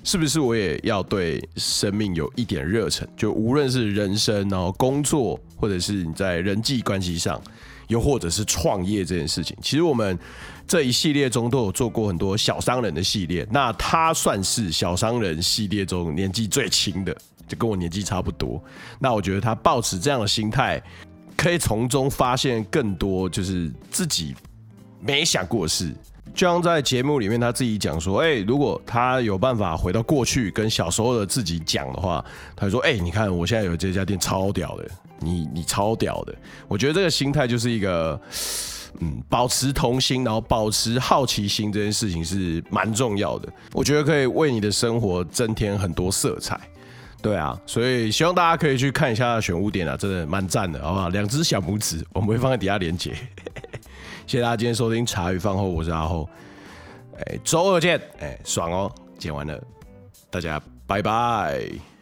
是不是我也要对生命有一点热忱？就无论是人生，然后工作，或者是你在人际关系上。又或者是创业这件事情，其实我们这一系列中都有做过很多小商人的系列。那他算是小商人系列中年纪最轻的，就跟我年纪差不多。那我觉得他抱持这样的心态，可以从中发现更多就是自己没想过的事。就像在节目里面他自己讲说：“哎，如果他有办法回到过去跟小时候的自己讲的话，他就说：哎，你看我现在有这家店超屌的。”你你超屌的，我觉得这个心态就是一个，嗯，保持童心，然后保持好奇心这件事情是蛮重要的。我觉得可以为你的生活增添很多色彩，对啊，所以希望大家可以去看一下选物点啊，真的蛮赞的，好不好？两只小拇指，我们会放在底下连结。谢谢大家今天收听茶余饭后，我是阿后，哎，周二见，哎，爽哦，剪完了，大家拜拜。